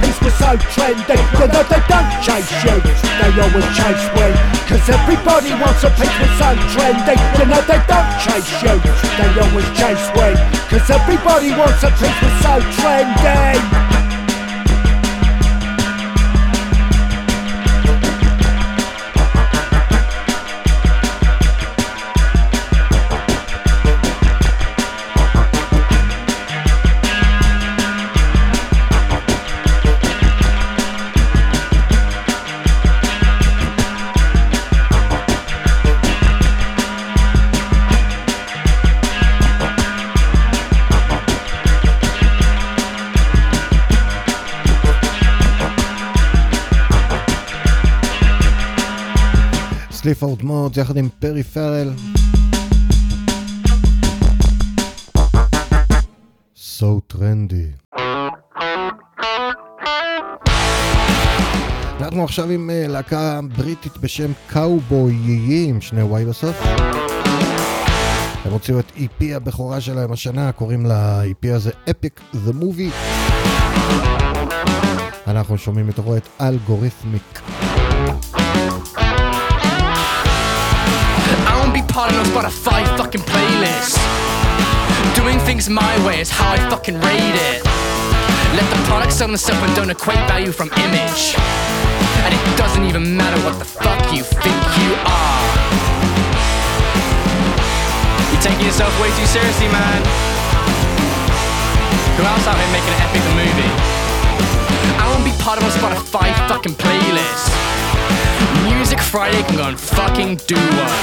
להקות בשם קאובוייים, שני וואי בסוף. הם הוציאו את EP הבכורה שלהם השנה, קוראים ל-EP הזה Epic the Movie. אנחנו שומעים מתוכו את אלגוריתמיק. But a five fucking playlist. Doing things my way is how I fucking rate it. Let the product sell themselves and don't equate value from image. And it doesn't even matter what the fuck you think you are. You're taking yourself way too seriously, man. Who else out here making an epic movie? I won't be part of a Spotify fucking playlist. Music Friday can go and fucking do one.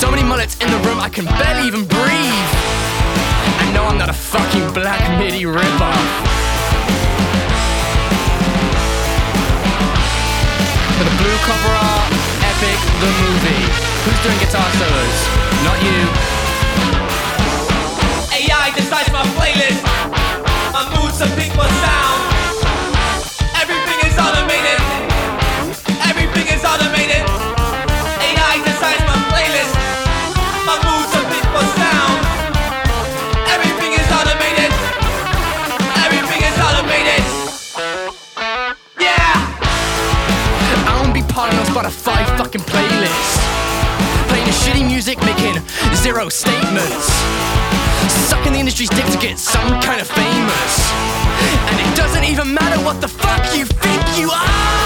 So many mullets in the room I can barely even breathe. I know I'm not a fucking black midi ripoff. For the blue cover art, epic the movie. Who's doing guitar solos? Not you. AI decides my playlist. My moods to pick my sound. Zero statements. Sucking the industry's dick to get some kind of famous. And it doesn't even matter what the fuck you think you are.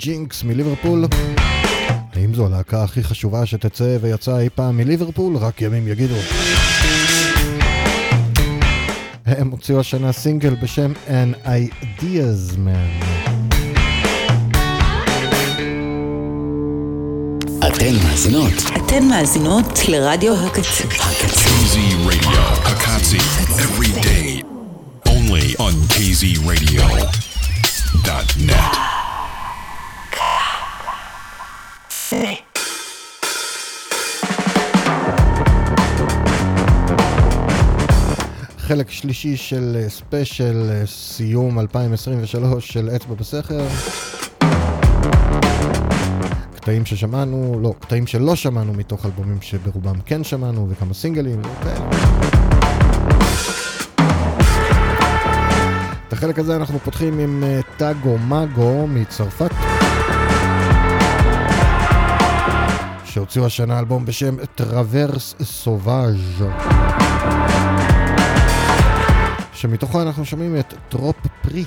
Jinx מליברפול. האם זו הלהקה הכי חשובה שתצא ויצאה אי פעם מליברפול? רק ימים יגידו. הם הוציאו השנה סינגל בשם An Ideas Man. אתן מאזינות. אתן מאזינות לרדיו הקצה. KZ Radio, Hakatsi, every day. Only on KZRadio.net. חלק שלישי של אה, ספיישל אה, סיום 2023 של אצבע בסכר. קטעים ששמענו, לא, קטעים שלא שמענו מתוך אלבומים שברובם כן שמענו, וכמה סינגלים. את החלק הזה אנחנו פותחים עם אה, טאגו מאגו מצרפת. שהוציאו השנה אלבום בשם טרוורס סובאז' שמתוכו אנחנו שומעים את טרופ פרי.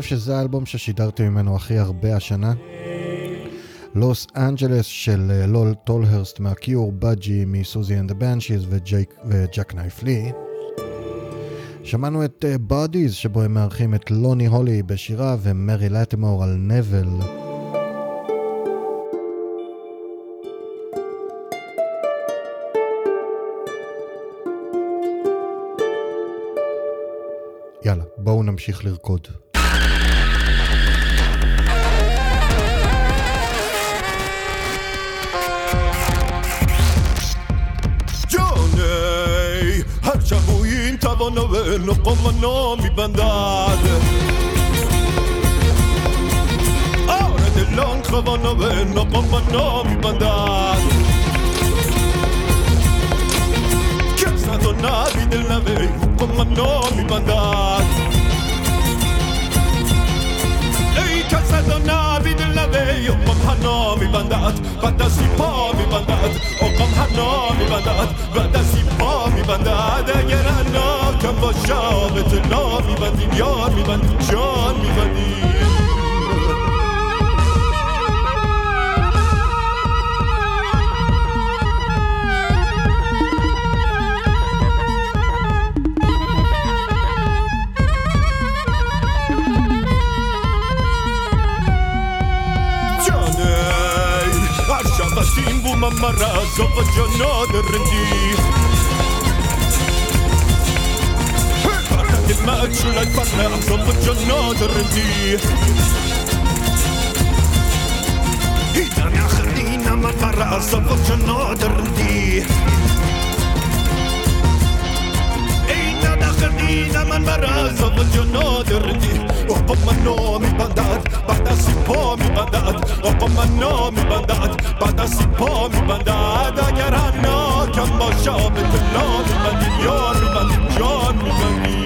חושב שזה האלבום ששידרתי ממנו הכי הרבה השנה. לוס אנג'לס של אה, לול טולהרסט מהקיור, באדג'י מסוזי אנד הבנשיז ו Jacknife Lee. שמענו את Bodies שבו הם מארחים את לוני הולי בשירה ומרי לטימור על נבל. יאללה, בואו נמשיך לרקוד. no pollo non mi bandate. Ora dell'ancra vanno bene, pollo non mi bandate. Che è stato navi della vecchia, pollo non mi bandate. Ehi, che è stato navi یقم حنا میبندد و دستی پا میبندد اقم حنا میبندد و دستی پا میبندد اگر حنا کم باشا به تلا میبندیم یار میبندیم جان میبندیم سين بو ممرا زوق جناد الرندي كلمة شلت فرنا زوق جناد الرندي هيتان خلينا ممرا زوق جناد الرندي هيتان خلينا ممرا زوق جناد الرندي آقا من نمیبندد بعد از پا میبندد آقا من بعد از پا اگر هم کم باشم به تو نمیبندی یار جان میبندی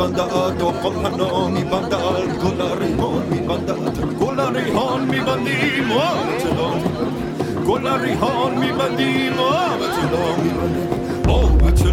הריהון מבנדד, אוקום הנו מבנדד, כל הריהון מבנדד, כל הריהון מבנדים, וואו, זה לא כל הריהון מבנדים, וואו, זה לא מבנדים, וואו, זה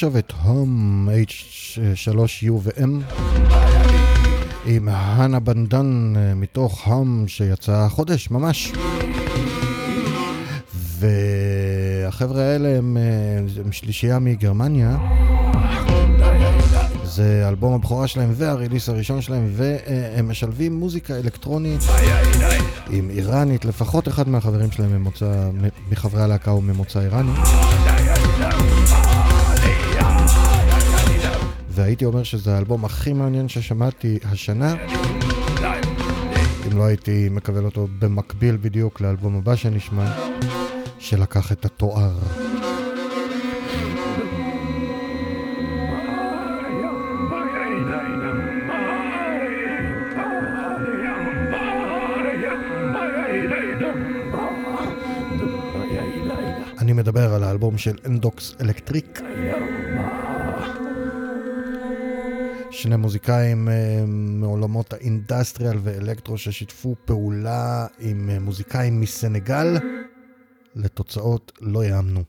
עכשיו את הום H3U ו-M עם הנה בנדן אה, מתוך הום שיצא החודש ממש. והחבר'ה האלה הם, אה, הם שלישייה מגרמניה. זה אלבום הבכורה שלהם והריליס הראשון שלהם והם משלבים מוזיקה אלקטרונית עם איראנית, לפחות אחד מהחברים שלהם ממוצא, מחברי הלהקה הוא ממוצא איראני. והייתי אומר שזה האלבום הכי מעניין ששמעתי השנה. אם לא הייתי מקבל אותו במקביל בדיוק לאלבום הבא שנשמע, שלקח את התואר. אני מדבר על האלבום של Ndox Électrique. שני מוזיקאים אה, מעולמות ה industrial ואלקטרו ששיתפו פעולה עם אה, מוזיקאים מסנגל לתוצאות לא יאמנו.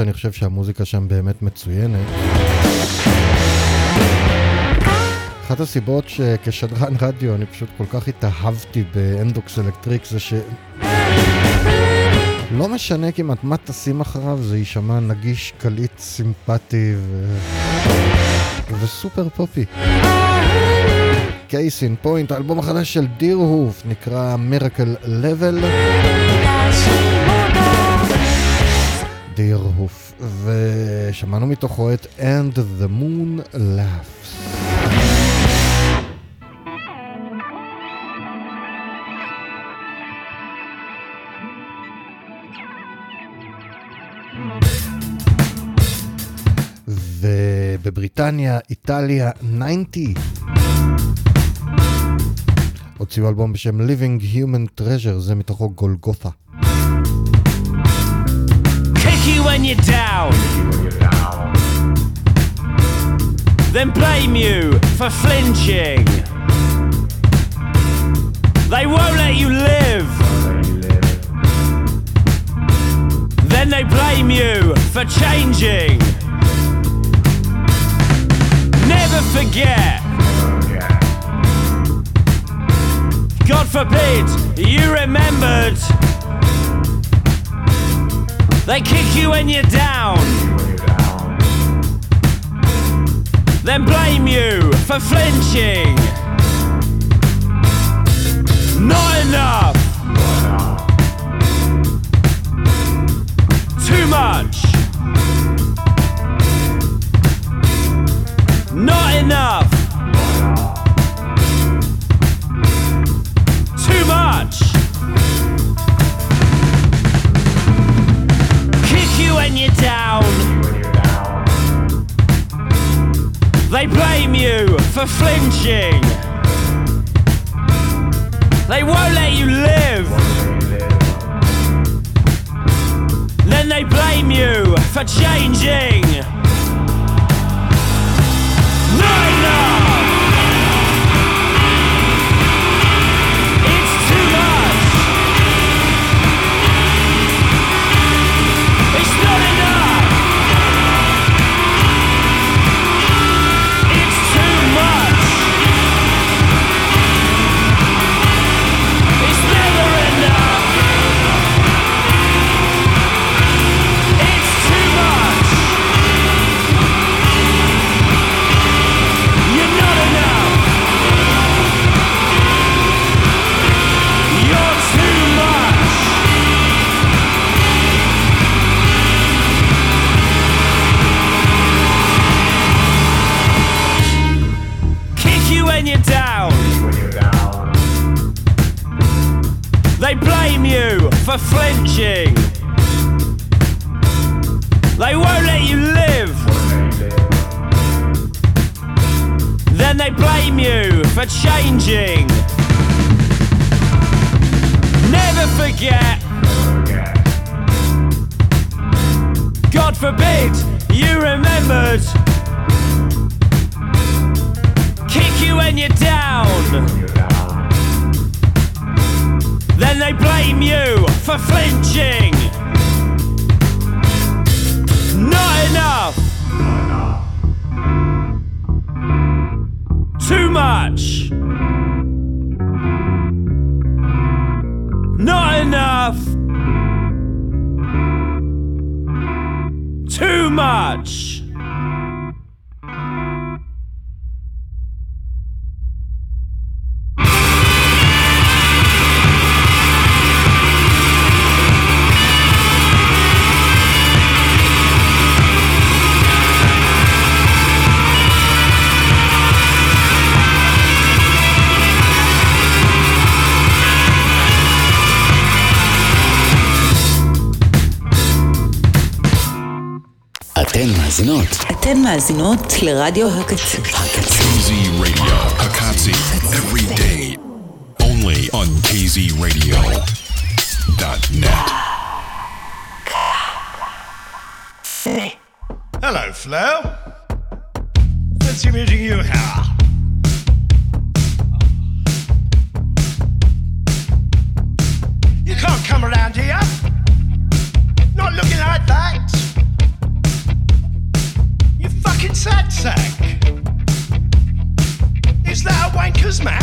שאני חושב שהמוזיקה שם באמת מצוינת. אחת הסיבות שכשדרן רדיו אני פשוט כל כך התאהבתי ב Ndox Électrique זה ש... לא משנה כמעט מה תשים אחריו, זה יישמע נגיש, קליט, סימפטי ו... וסופר פופי. case in point, האלבום החדש של Deerhoof נקרא Miracle-Level. דירהוף, ושמענו מתוכו את And the Moon Laughs. ובבריטניה, איטליה, 90. הוציאו אלבום בשם Living Human Treasure, זה מתוכו גולגותה. You when you're down. Then blame you for flinching. They won't let you live. Then they blame you for changing. Never forget. God forbid you remembered. They kick you when you're down. Then blame you for flinching. Not enough. Too much. Not enough. When you're down. They blame you for flinching. They won't let you live. Then they blame you for changing. For flinching. They won't let you live. Then they blame you for changing. Never forget. God forbid you remembered. Kick you when you're down. Then they blame you for flinching. Not enough. Too much. Not enough. Too much. מאזינות לרדיו הקצה. KZ Radio, Hakatsi, every day. Only on KZRadio.net. Hello, Flo. Fancy meeting you here. Christmas.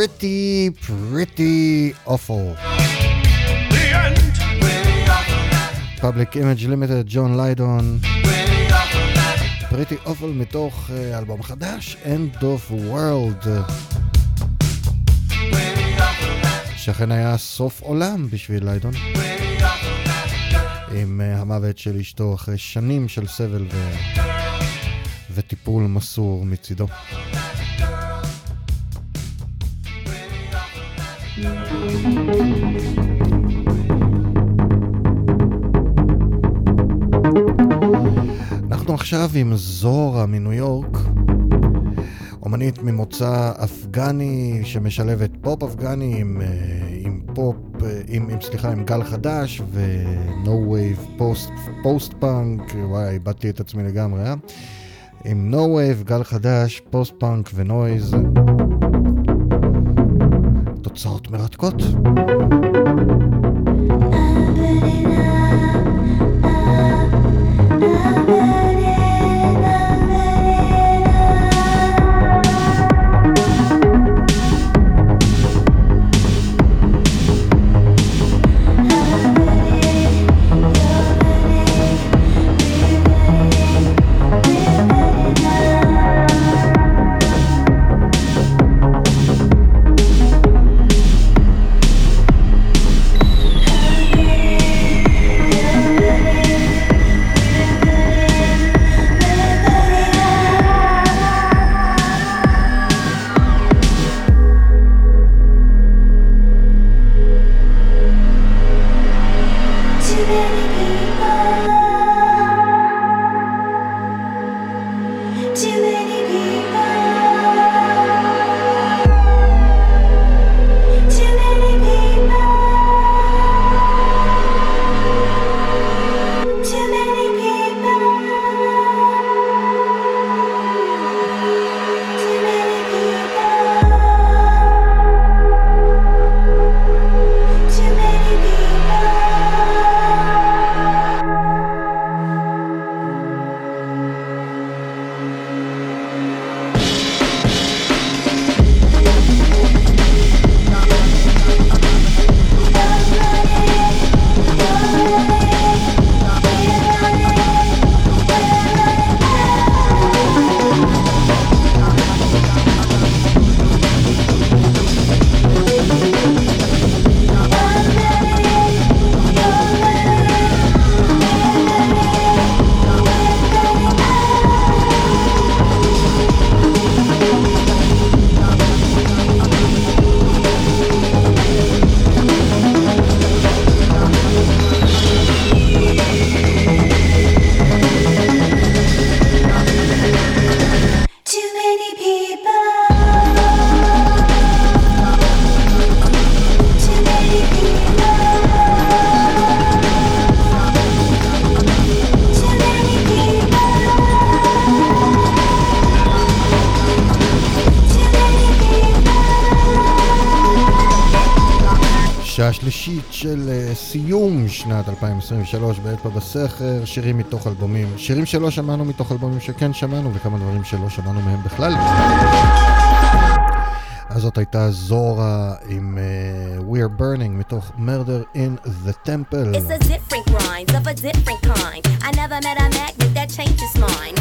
pretty, pretty awful. Public Image Limited, ג'ון ליידון. פריטי אופל מתוך אה, אלבום חדש, End of World. שכן היה סוף עולם בשביל ליידון. עם אה, המוות של אשתו אחרי שנים של סבל ו... וטיפול מסור מצידו. עכשיו עם זורה מניו יורק, אומנית ממוצא אפגני שמשלבת פופ אפגני עם, אה, עם פופ, אה, עם, עם סליחה, עם גל חדש ו No Wave פוסט, פוסט פאנק, וואי, איבדתי את עצמי לגמרי, אה? עם No Wave, גל חדש, פוסט פאנק ונויז. תוצאות מרתקות. I'm 2023 באצבע בסכר, שירים מתוך אלבומים, שירים שלא שמענו מתוך אלבומים שכן שמענו וכמה דברים שלא שמענו מהם בכלל. אז זאת הייתה זורה עם uh, We're Burning מתוך Murder in the Temple. It's a different grind of a different kind. I never met a magnet that changes mine.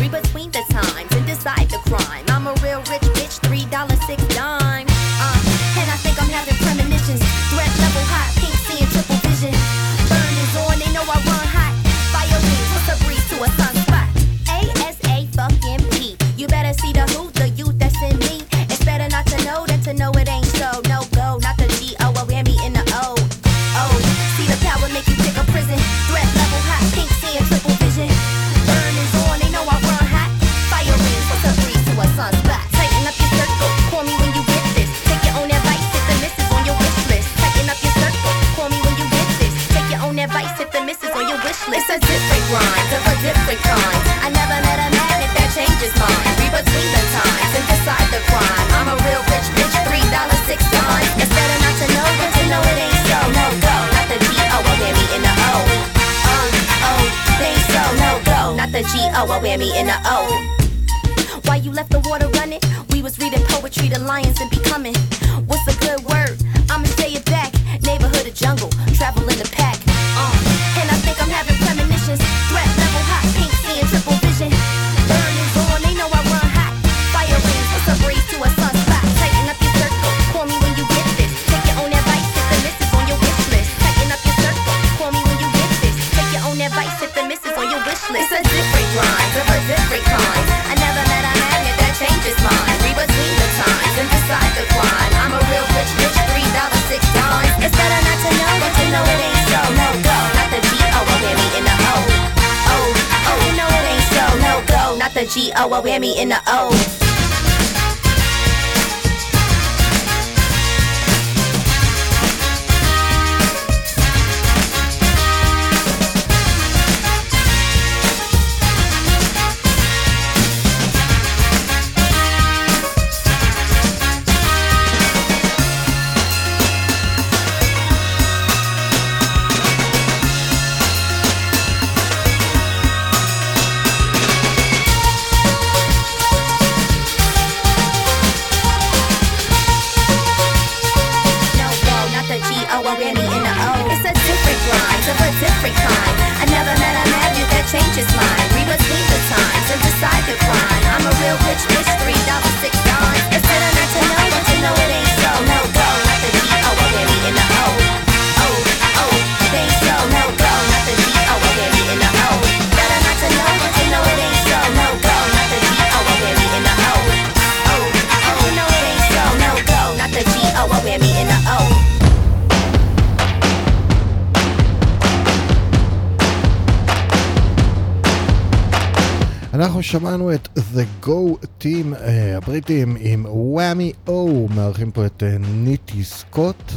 שמענו את The Go Team uh, הבריטים עם וואמי או, מארחים פה את אה, ניטי סקוט,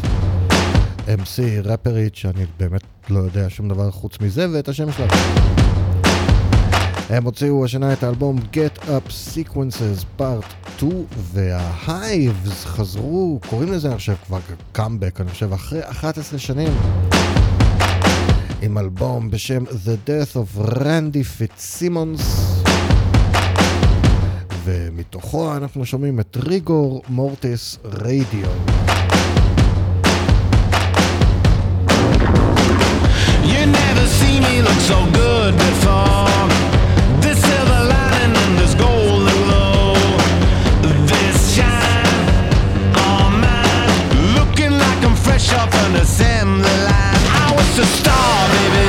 MC רפרית, שאני באמת לא יודע שום דבר חוץ מזה ואת השם שלו. הם הוציאו השנה את האלבום Get Up Sequences Part 2 וההייבס חזרו, קוראים לזה עכשיו כבר קאמבק, אני חושב אחרי 11 שנים. עם אלבום בשם The Death of Randy Fitzsimmons. ומתוכו אנחנו שומעים את ריגור מורטיס רדיו. You never see me look so good before This silver lining and this golden glow This shine all mine Looking like I'm fresh off an assembly line I was a star, baby,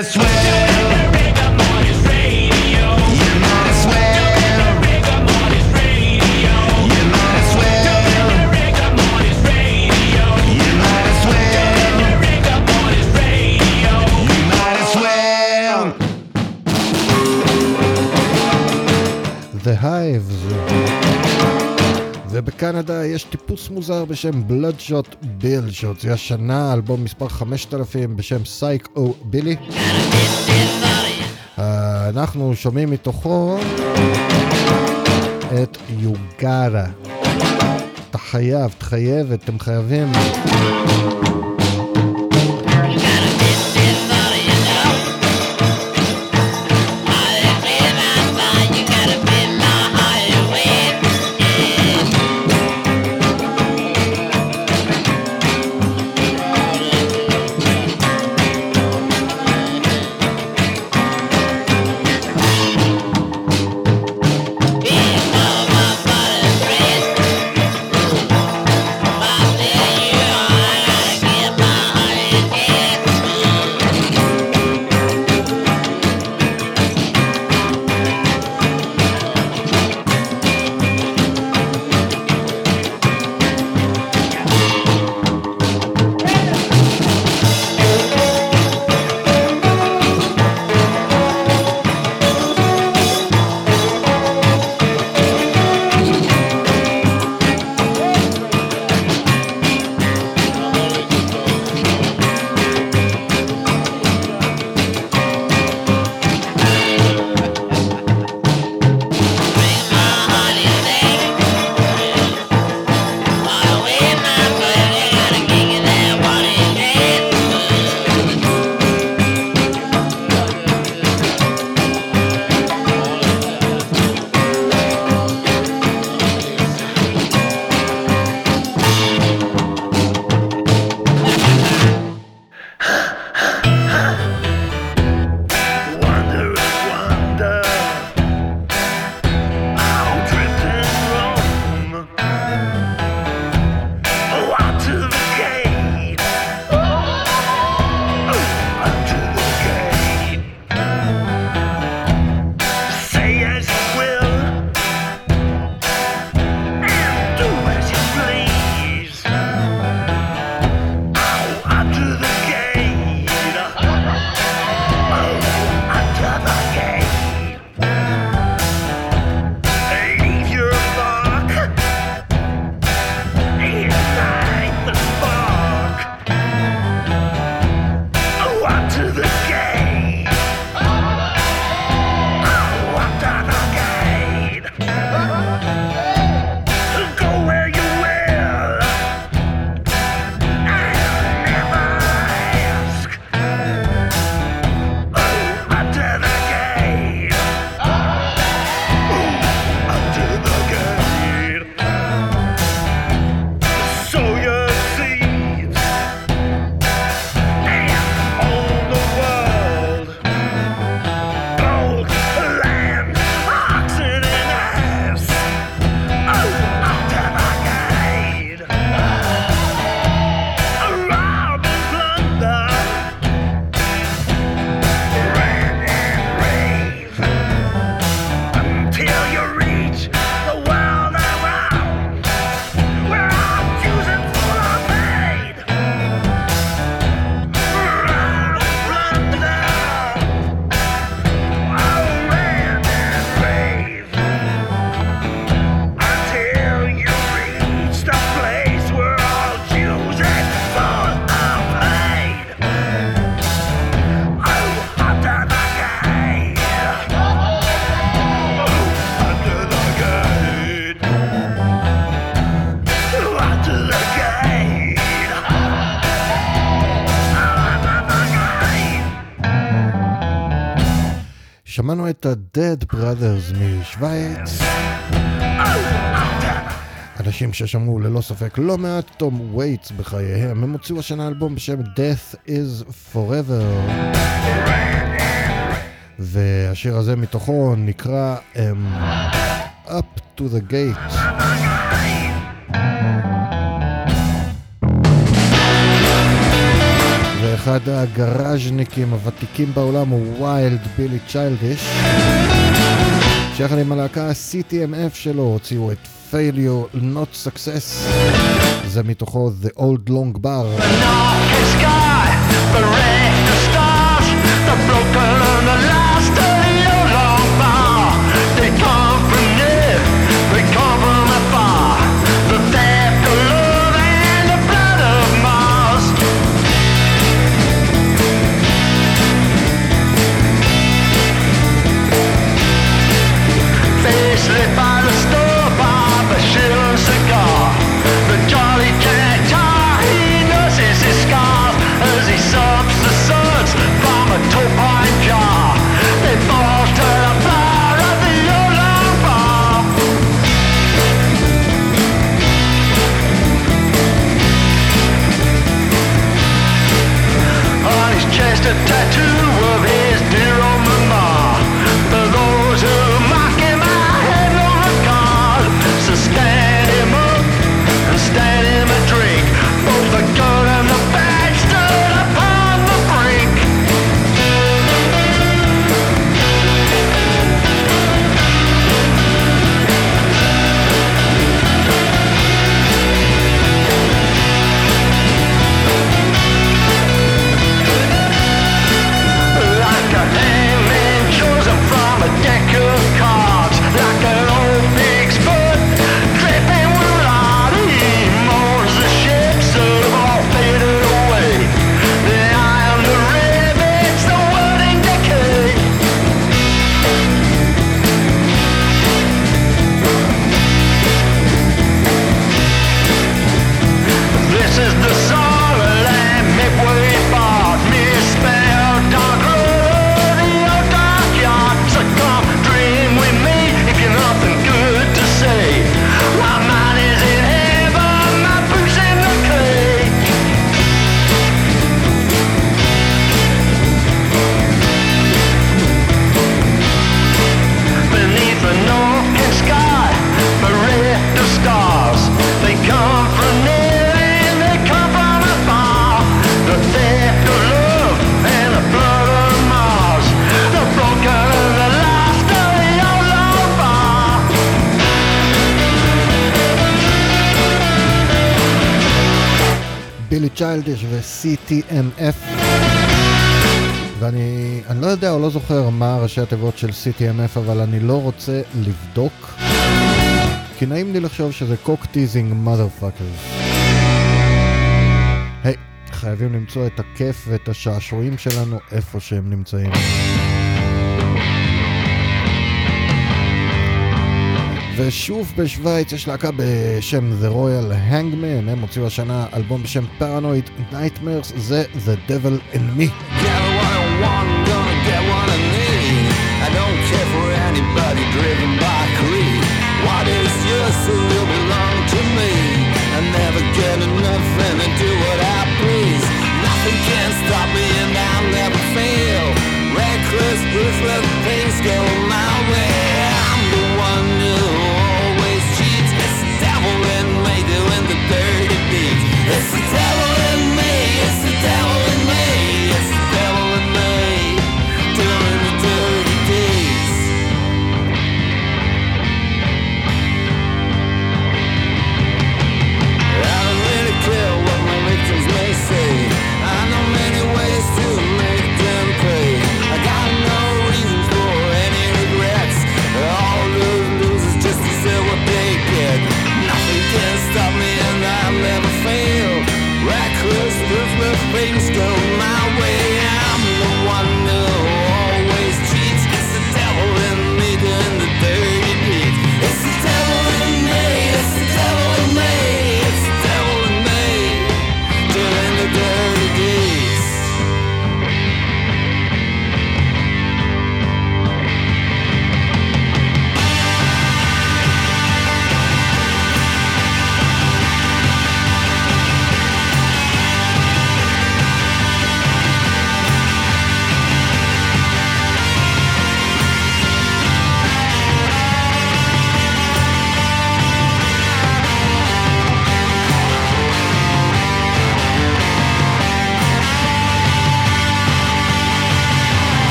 I swear. מקנדה יש טיפוס מוזר בשם בלודשוט בילשוט. זה השנה אלבום מספר 5000 בשם סייק או בילי. אנחנו שומעים מתוכו את יוגארה. אתה חייב, את חייבת, אתם חייבים. שמענו את ה-Dead Brothers משוויץ. אנשים ששמעו ללא ספק לא מעט תום וייטס בחייהם, הם הוציאו השנה אלבום בשם Death is Forever. והשיר הזה מתוכו נקרא um, Up to the Gate. אחד הגראז'ניקים הוותיקים בעולם הוא ויילד בילי צ'יילדיש שיחד עם הלהקה ה-CTMF שלו הוציאו את Failure Not Success. זה מתוכו The Old Long Bar. The צ'יילדיש ו-CTMF. ואני לא יודע או לא זוכר מה ראשי התיבות של CTMF, אבל אני לא רוצה לבדוק, כי נעים לי לחשוב שזה cock teasing מother fuckers. היי, חייבים למצוא את הכיף ואת השעשועים שלנו איפה שהם נמצאים. ושוב בשוויץ יש להקה בשם The Royal Hangmen, הם הוציאו השנה אלבום בשם Paranoid Nightmares, זה The Devil in Me. Yeah.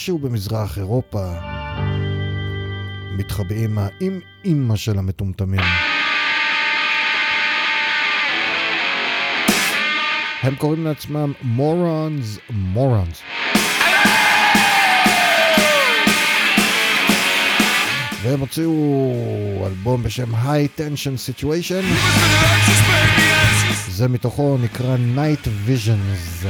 היכן שהוא במזרח אירופה, מתחבאים האם אימא של המטומטמים. הם קוראים לעצמם מורונס מורונס. והם הוציאו אלבום בשם High Tension Situation. זה מתוכו נקרא Night Visions.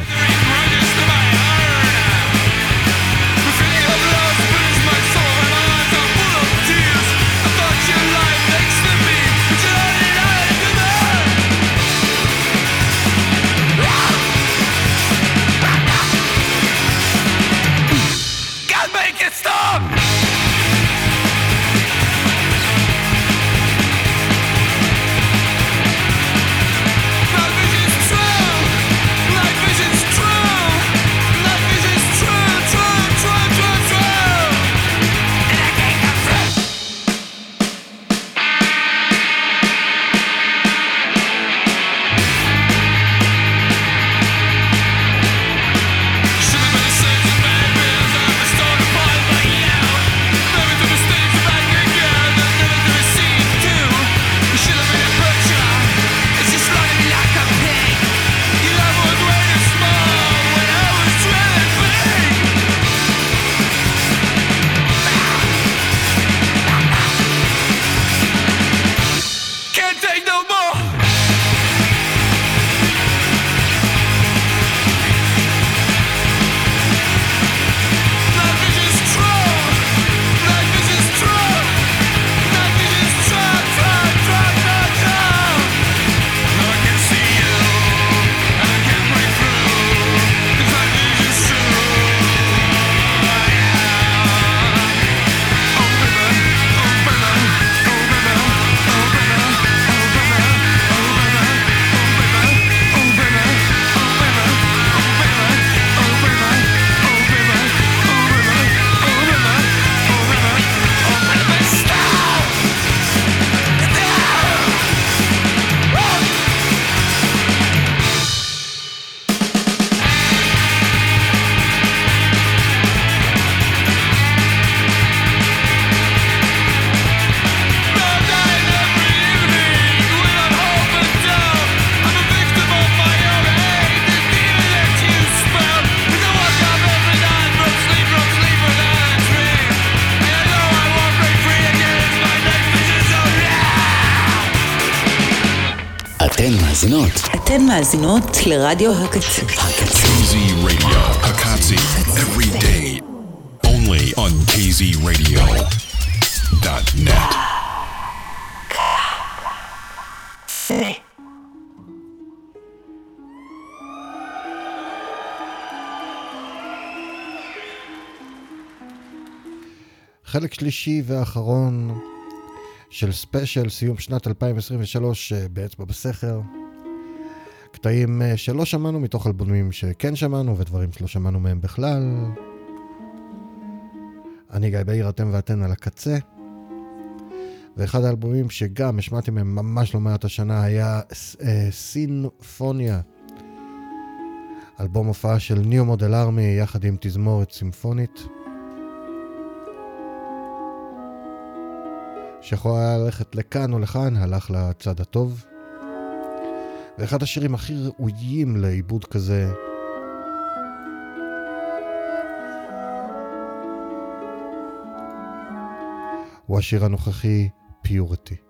מאזינות. אתן מאזינות לרדיו הקצה. KZ Radio, Hakatsi, every day. Only on KZRadio.net. חלק שלישי ואחרון של ספיישל סיום שנת 2023 אה, באצבע בסכר. קטעים אה, שלא שמענו מתוך אלבומים שכן שמענו ודברים שלא שמענו מהם בכלל. אני גיא בעיר, אתם ואתן על הקצה. ואחד האלבומים שגם השמעתי מהם ממש לא מעט השנה היה אה, סינפוניה. אלבום הופעה של ניו מודל ארמי יחד עם תזמורת סימפונית. שיכול היה ללכת לכאן או לכאן, הלך לצד הטוב. ואחד השירים הכי ראויים לעיבוד כזה הוא השיר הנוכחי, פיוריטי.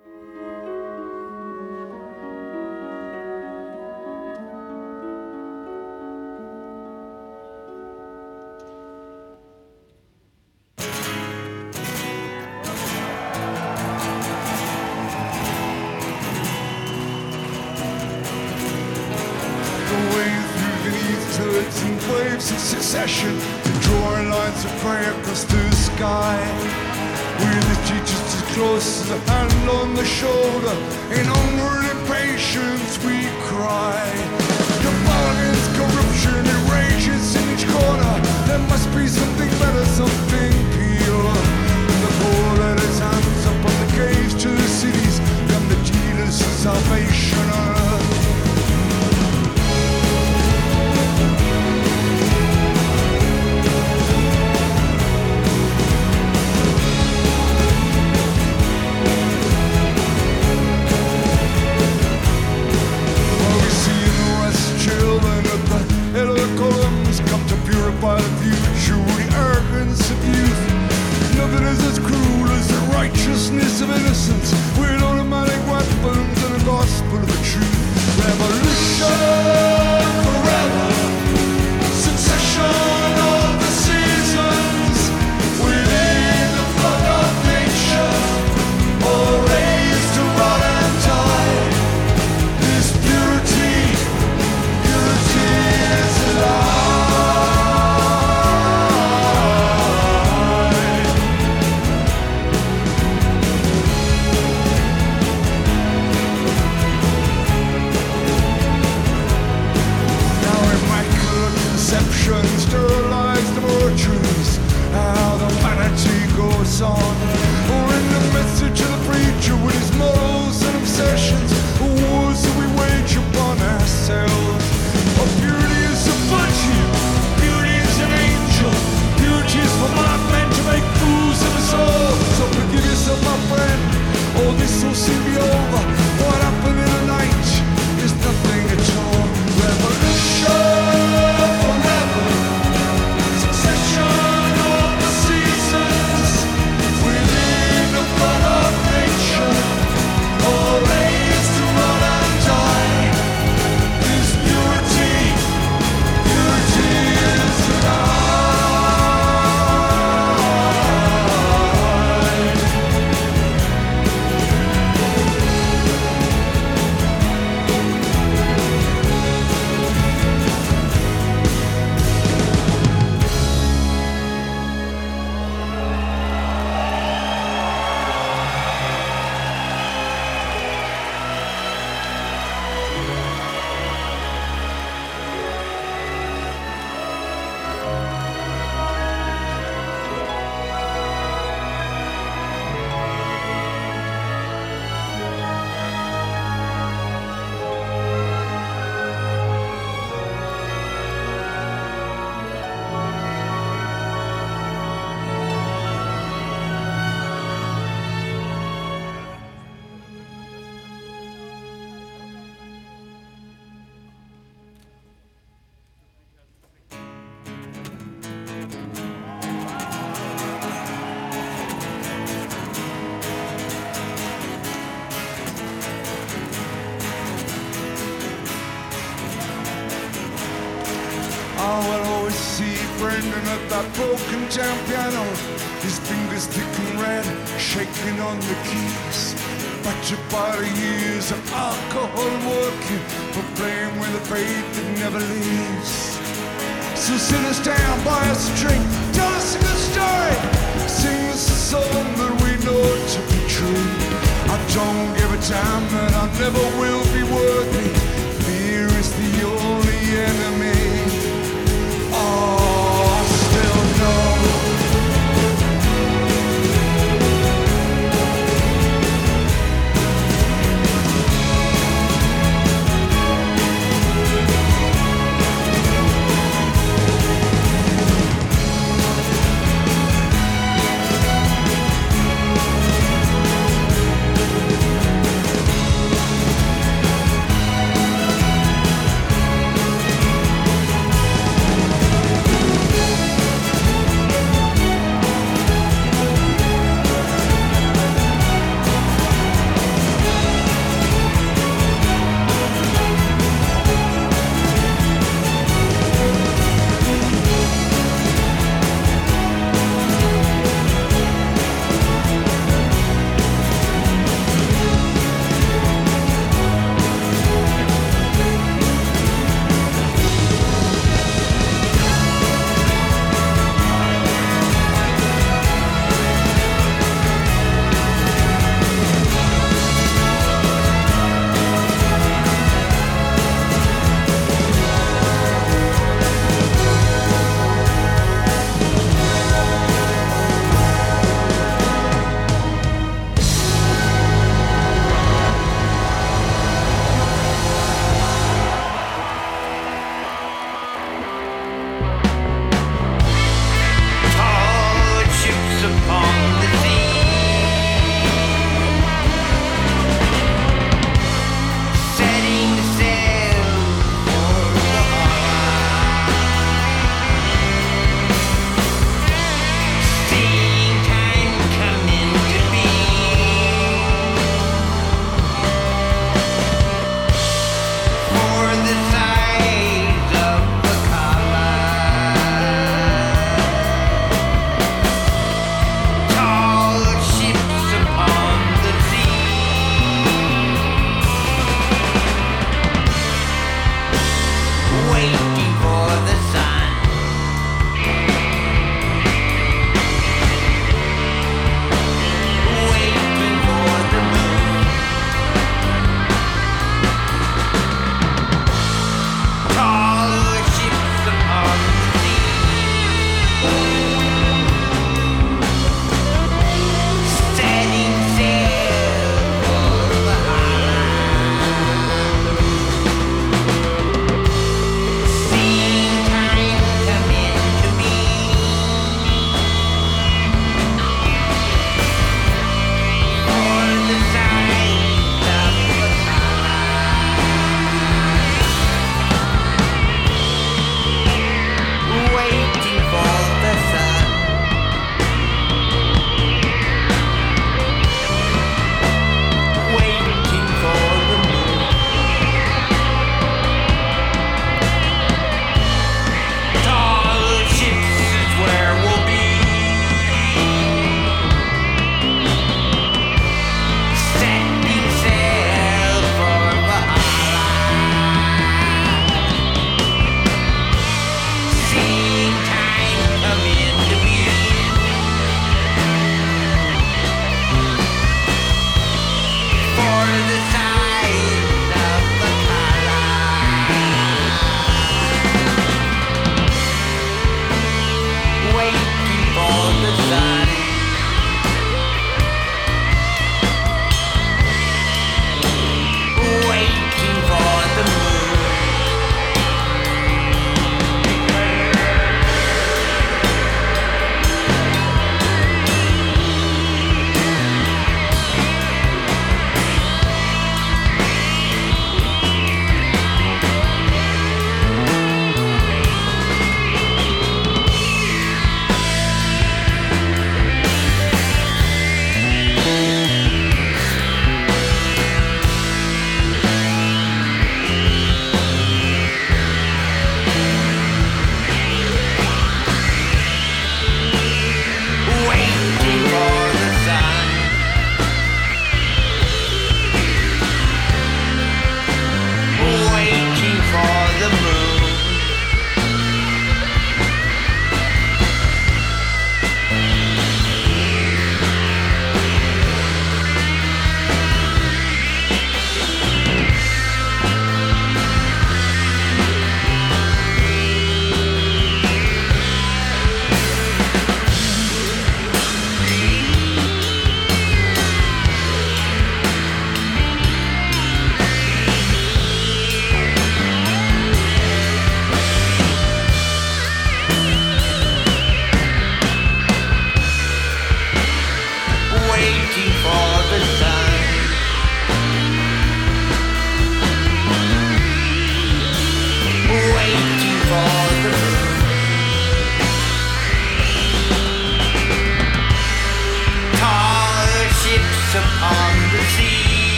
Don't give a damn and I never will be worthy.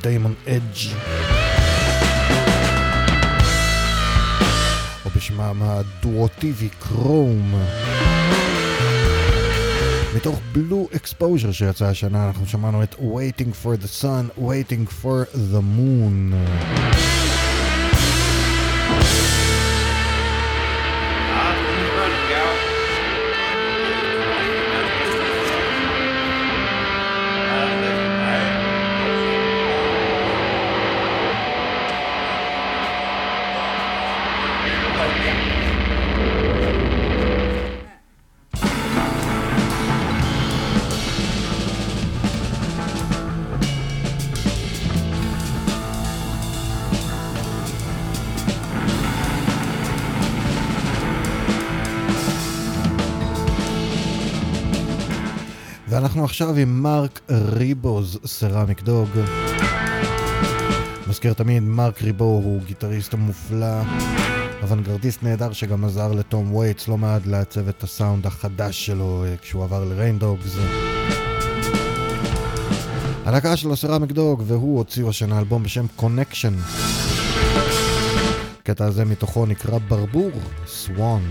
קריד ודיימון אדג' או בשמם הדואוטיבי קרום. מתוך בלו אקספוז'ר שיצא השנה אנחנו שמענו את Waiting for the Sun, Waiting for the Moon. עכשיו עם Marc Ribot's Ceramic Dog. מזכיר תמיד, מרק ריבו הוא גיטריסט מופלא, אוונגרדיסט נהדר שגם עזר לתום וייטס לא מעט לעצב את הסאונד החדש שלו אה, כשהוא עבר ל Rain Dogs. הלהקה שלו Ceramic Dog והוא הוציאו השנה אלבום בשם Connection. הקטע הזה מתוכו נקרא ברבור, Swan.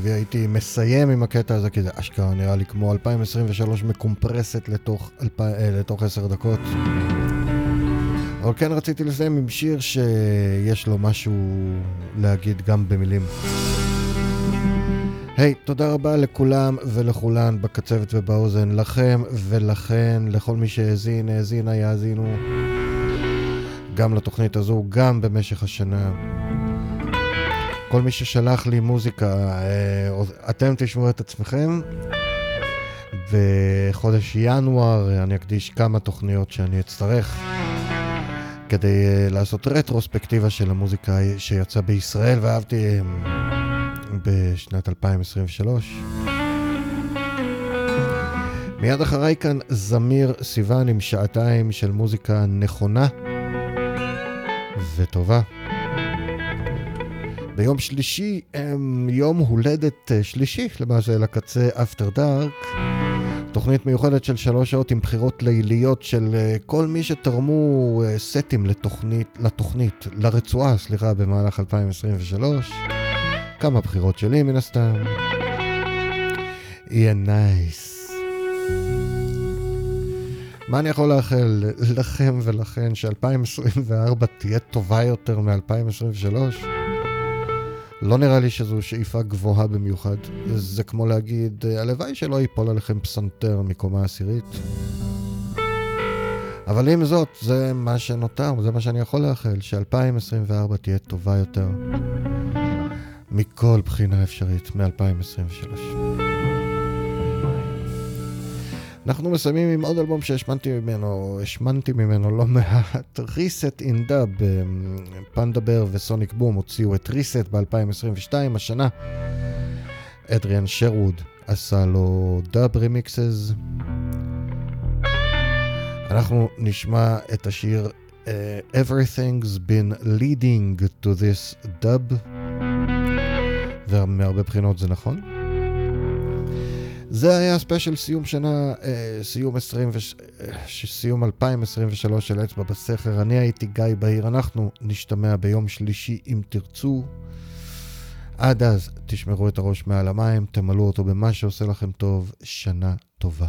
טבעי הייתי מסיים עם הקטע הזה, כי זה אשכרה נראה לי כמו 2023 מקומפרסת לתוך, אלפ... אה, לתוך 10 דקות. אבל כן רציתי לסיים עם שיר שיש לו משהו להגיד גם במילים. היי, hey, תודה רבה לכולם ולכולן בקצבת ובאוזן, לכם ולכן, לכל מי שהאזין, האזינה, יאזינו, גם לתוכנית הזו, גם במשך השנה. כל מי ששלח לי מוזיקה, אה, אתם תשמעו את עצמכם. בחודש ינואר אני אקדיש כמה תוכניות שאני אצטרך כדי אה, לעשות רטרוספקטיבה של המוזיקה שיצאה בישראל ואהבתי אה, בשנת 2023. מיד אחריי כאן זמיר סיוון עם שעתיים של מוזיקה נכונה וטובה. ביום שלישי, יום הולדת אה, שלישי למעשה לקצה אפטר דארק. תוכנית מיוחדת של שלוש שעות עם בחירות ליליות של אה, כל מי שתרמו אה, סטים לתוכנית, לתוכנית, לרצועה, סליחה, במהלך 2023. כמה בחירות שלי מן הסתם. יהיה נייס. מה אני יכול לאחל לכם ולכן ש-2024 תהיה טובה יותר מ-2023? לא נראה לי שזו שאיפה גבוהה במיוחד. זה כמו להגיד, הלוואי שלא ייפול עליכם פסנתר מקומה עשירית. אבל עם זאת, זה מה שנותר, זה מה שאני יכול לאחל, ש-2024 תהיה טובה יותר מכל בחינה אפשרית מ-2023. אנחנו מסיימים עם עוד אלבום שהשמנתי ממנו, השמנתי ממנו לא מעט, Reset in Dub, פנדה בר וסוניק בום הוציאו את Reset ב-2022, השנה אדריאן שרווד עשה לו דאב רמיקסס. אנחנו נשמע את השיר uh, Everything's been leading to this dub, ומהרבה בחינות זה נכון. זה היה ספיישל סיום שנה, אה, סיום, 20 וש... אה, סיום 2023 של אצבע בסכר. אני הייתי גיא בהיר, אנחנו נשתמע ביום שלישי אם תרצו. עד אז תשמרו את הראש מעל המים, תמלאו אותו במה שעושה לכם טוב, שנה טובה.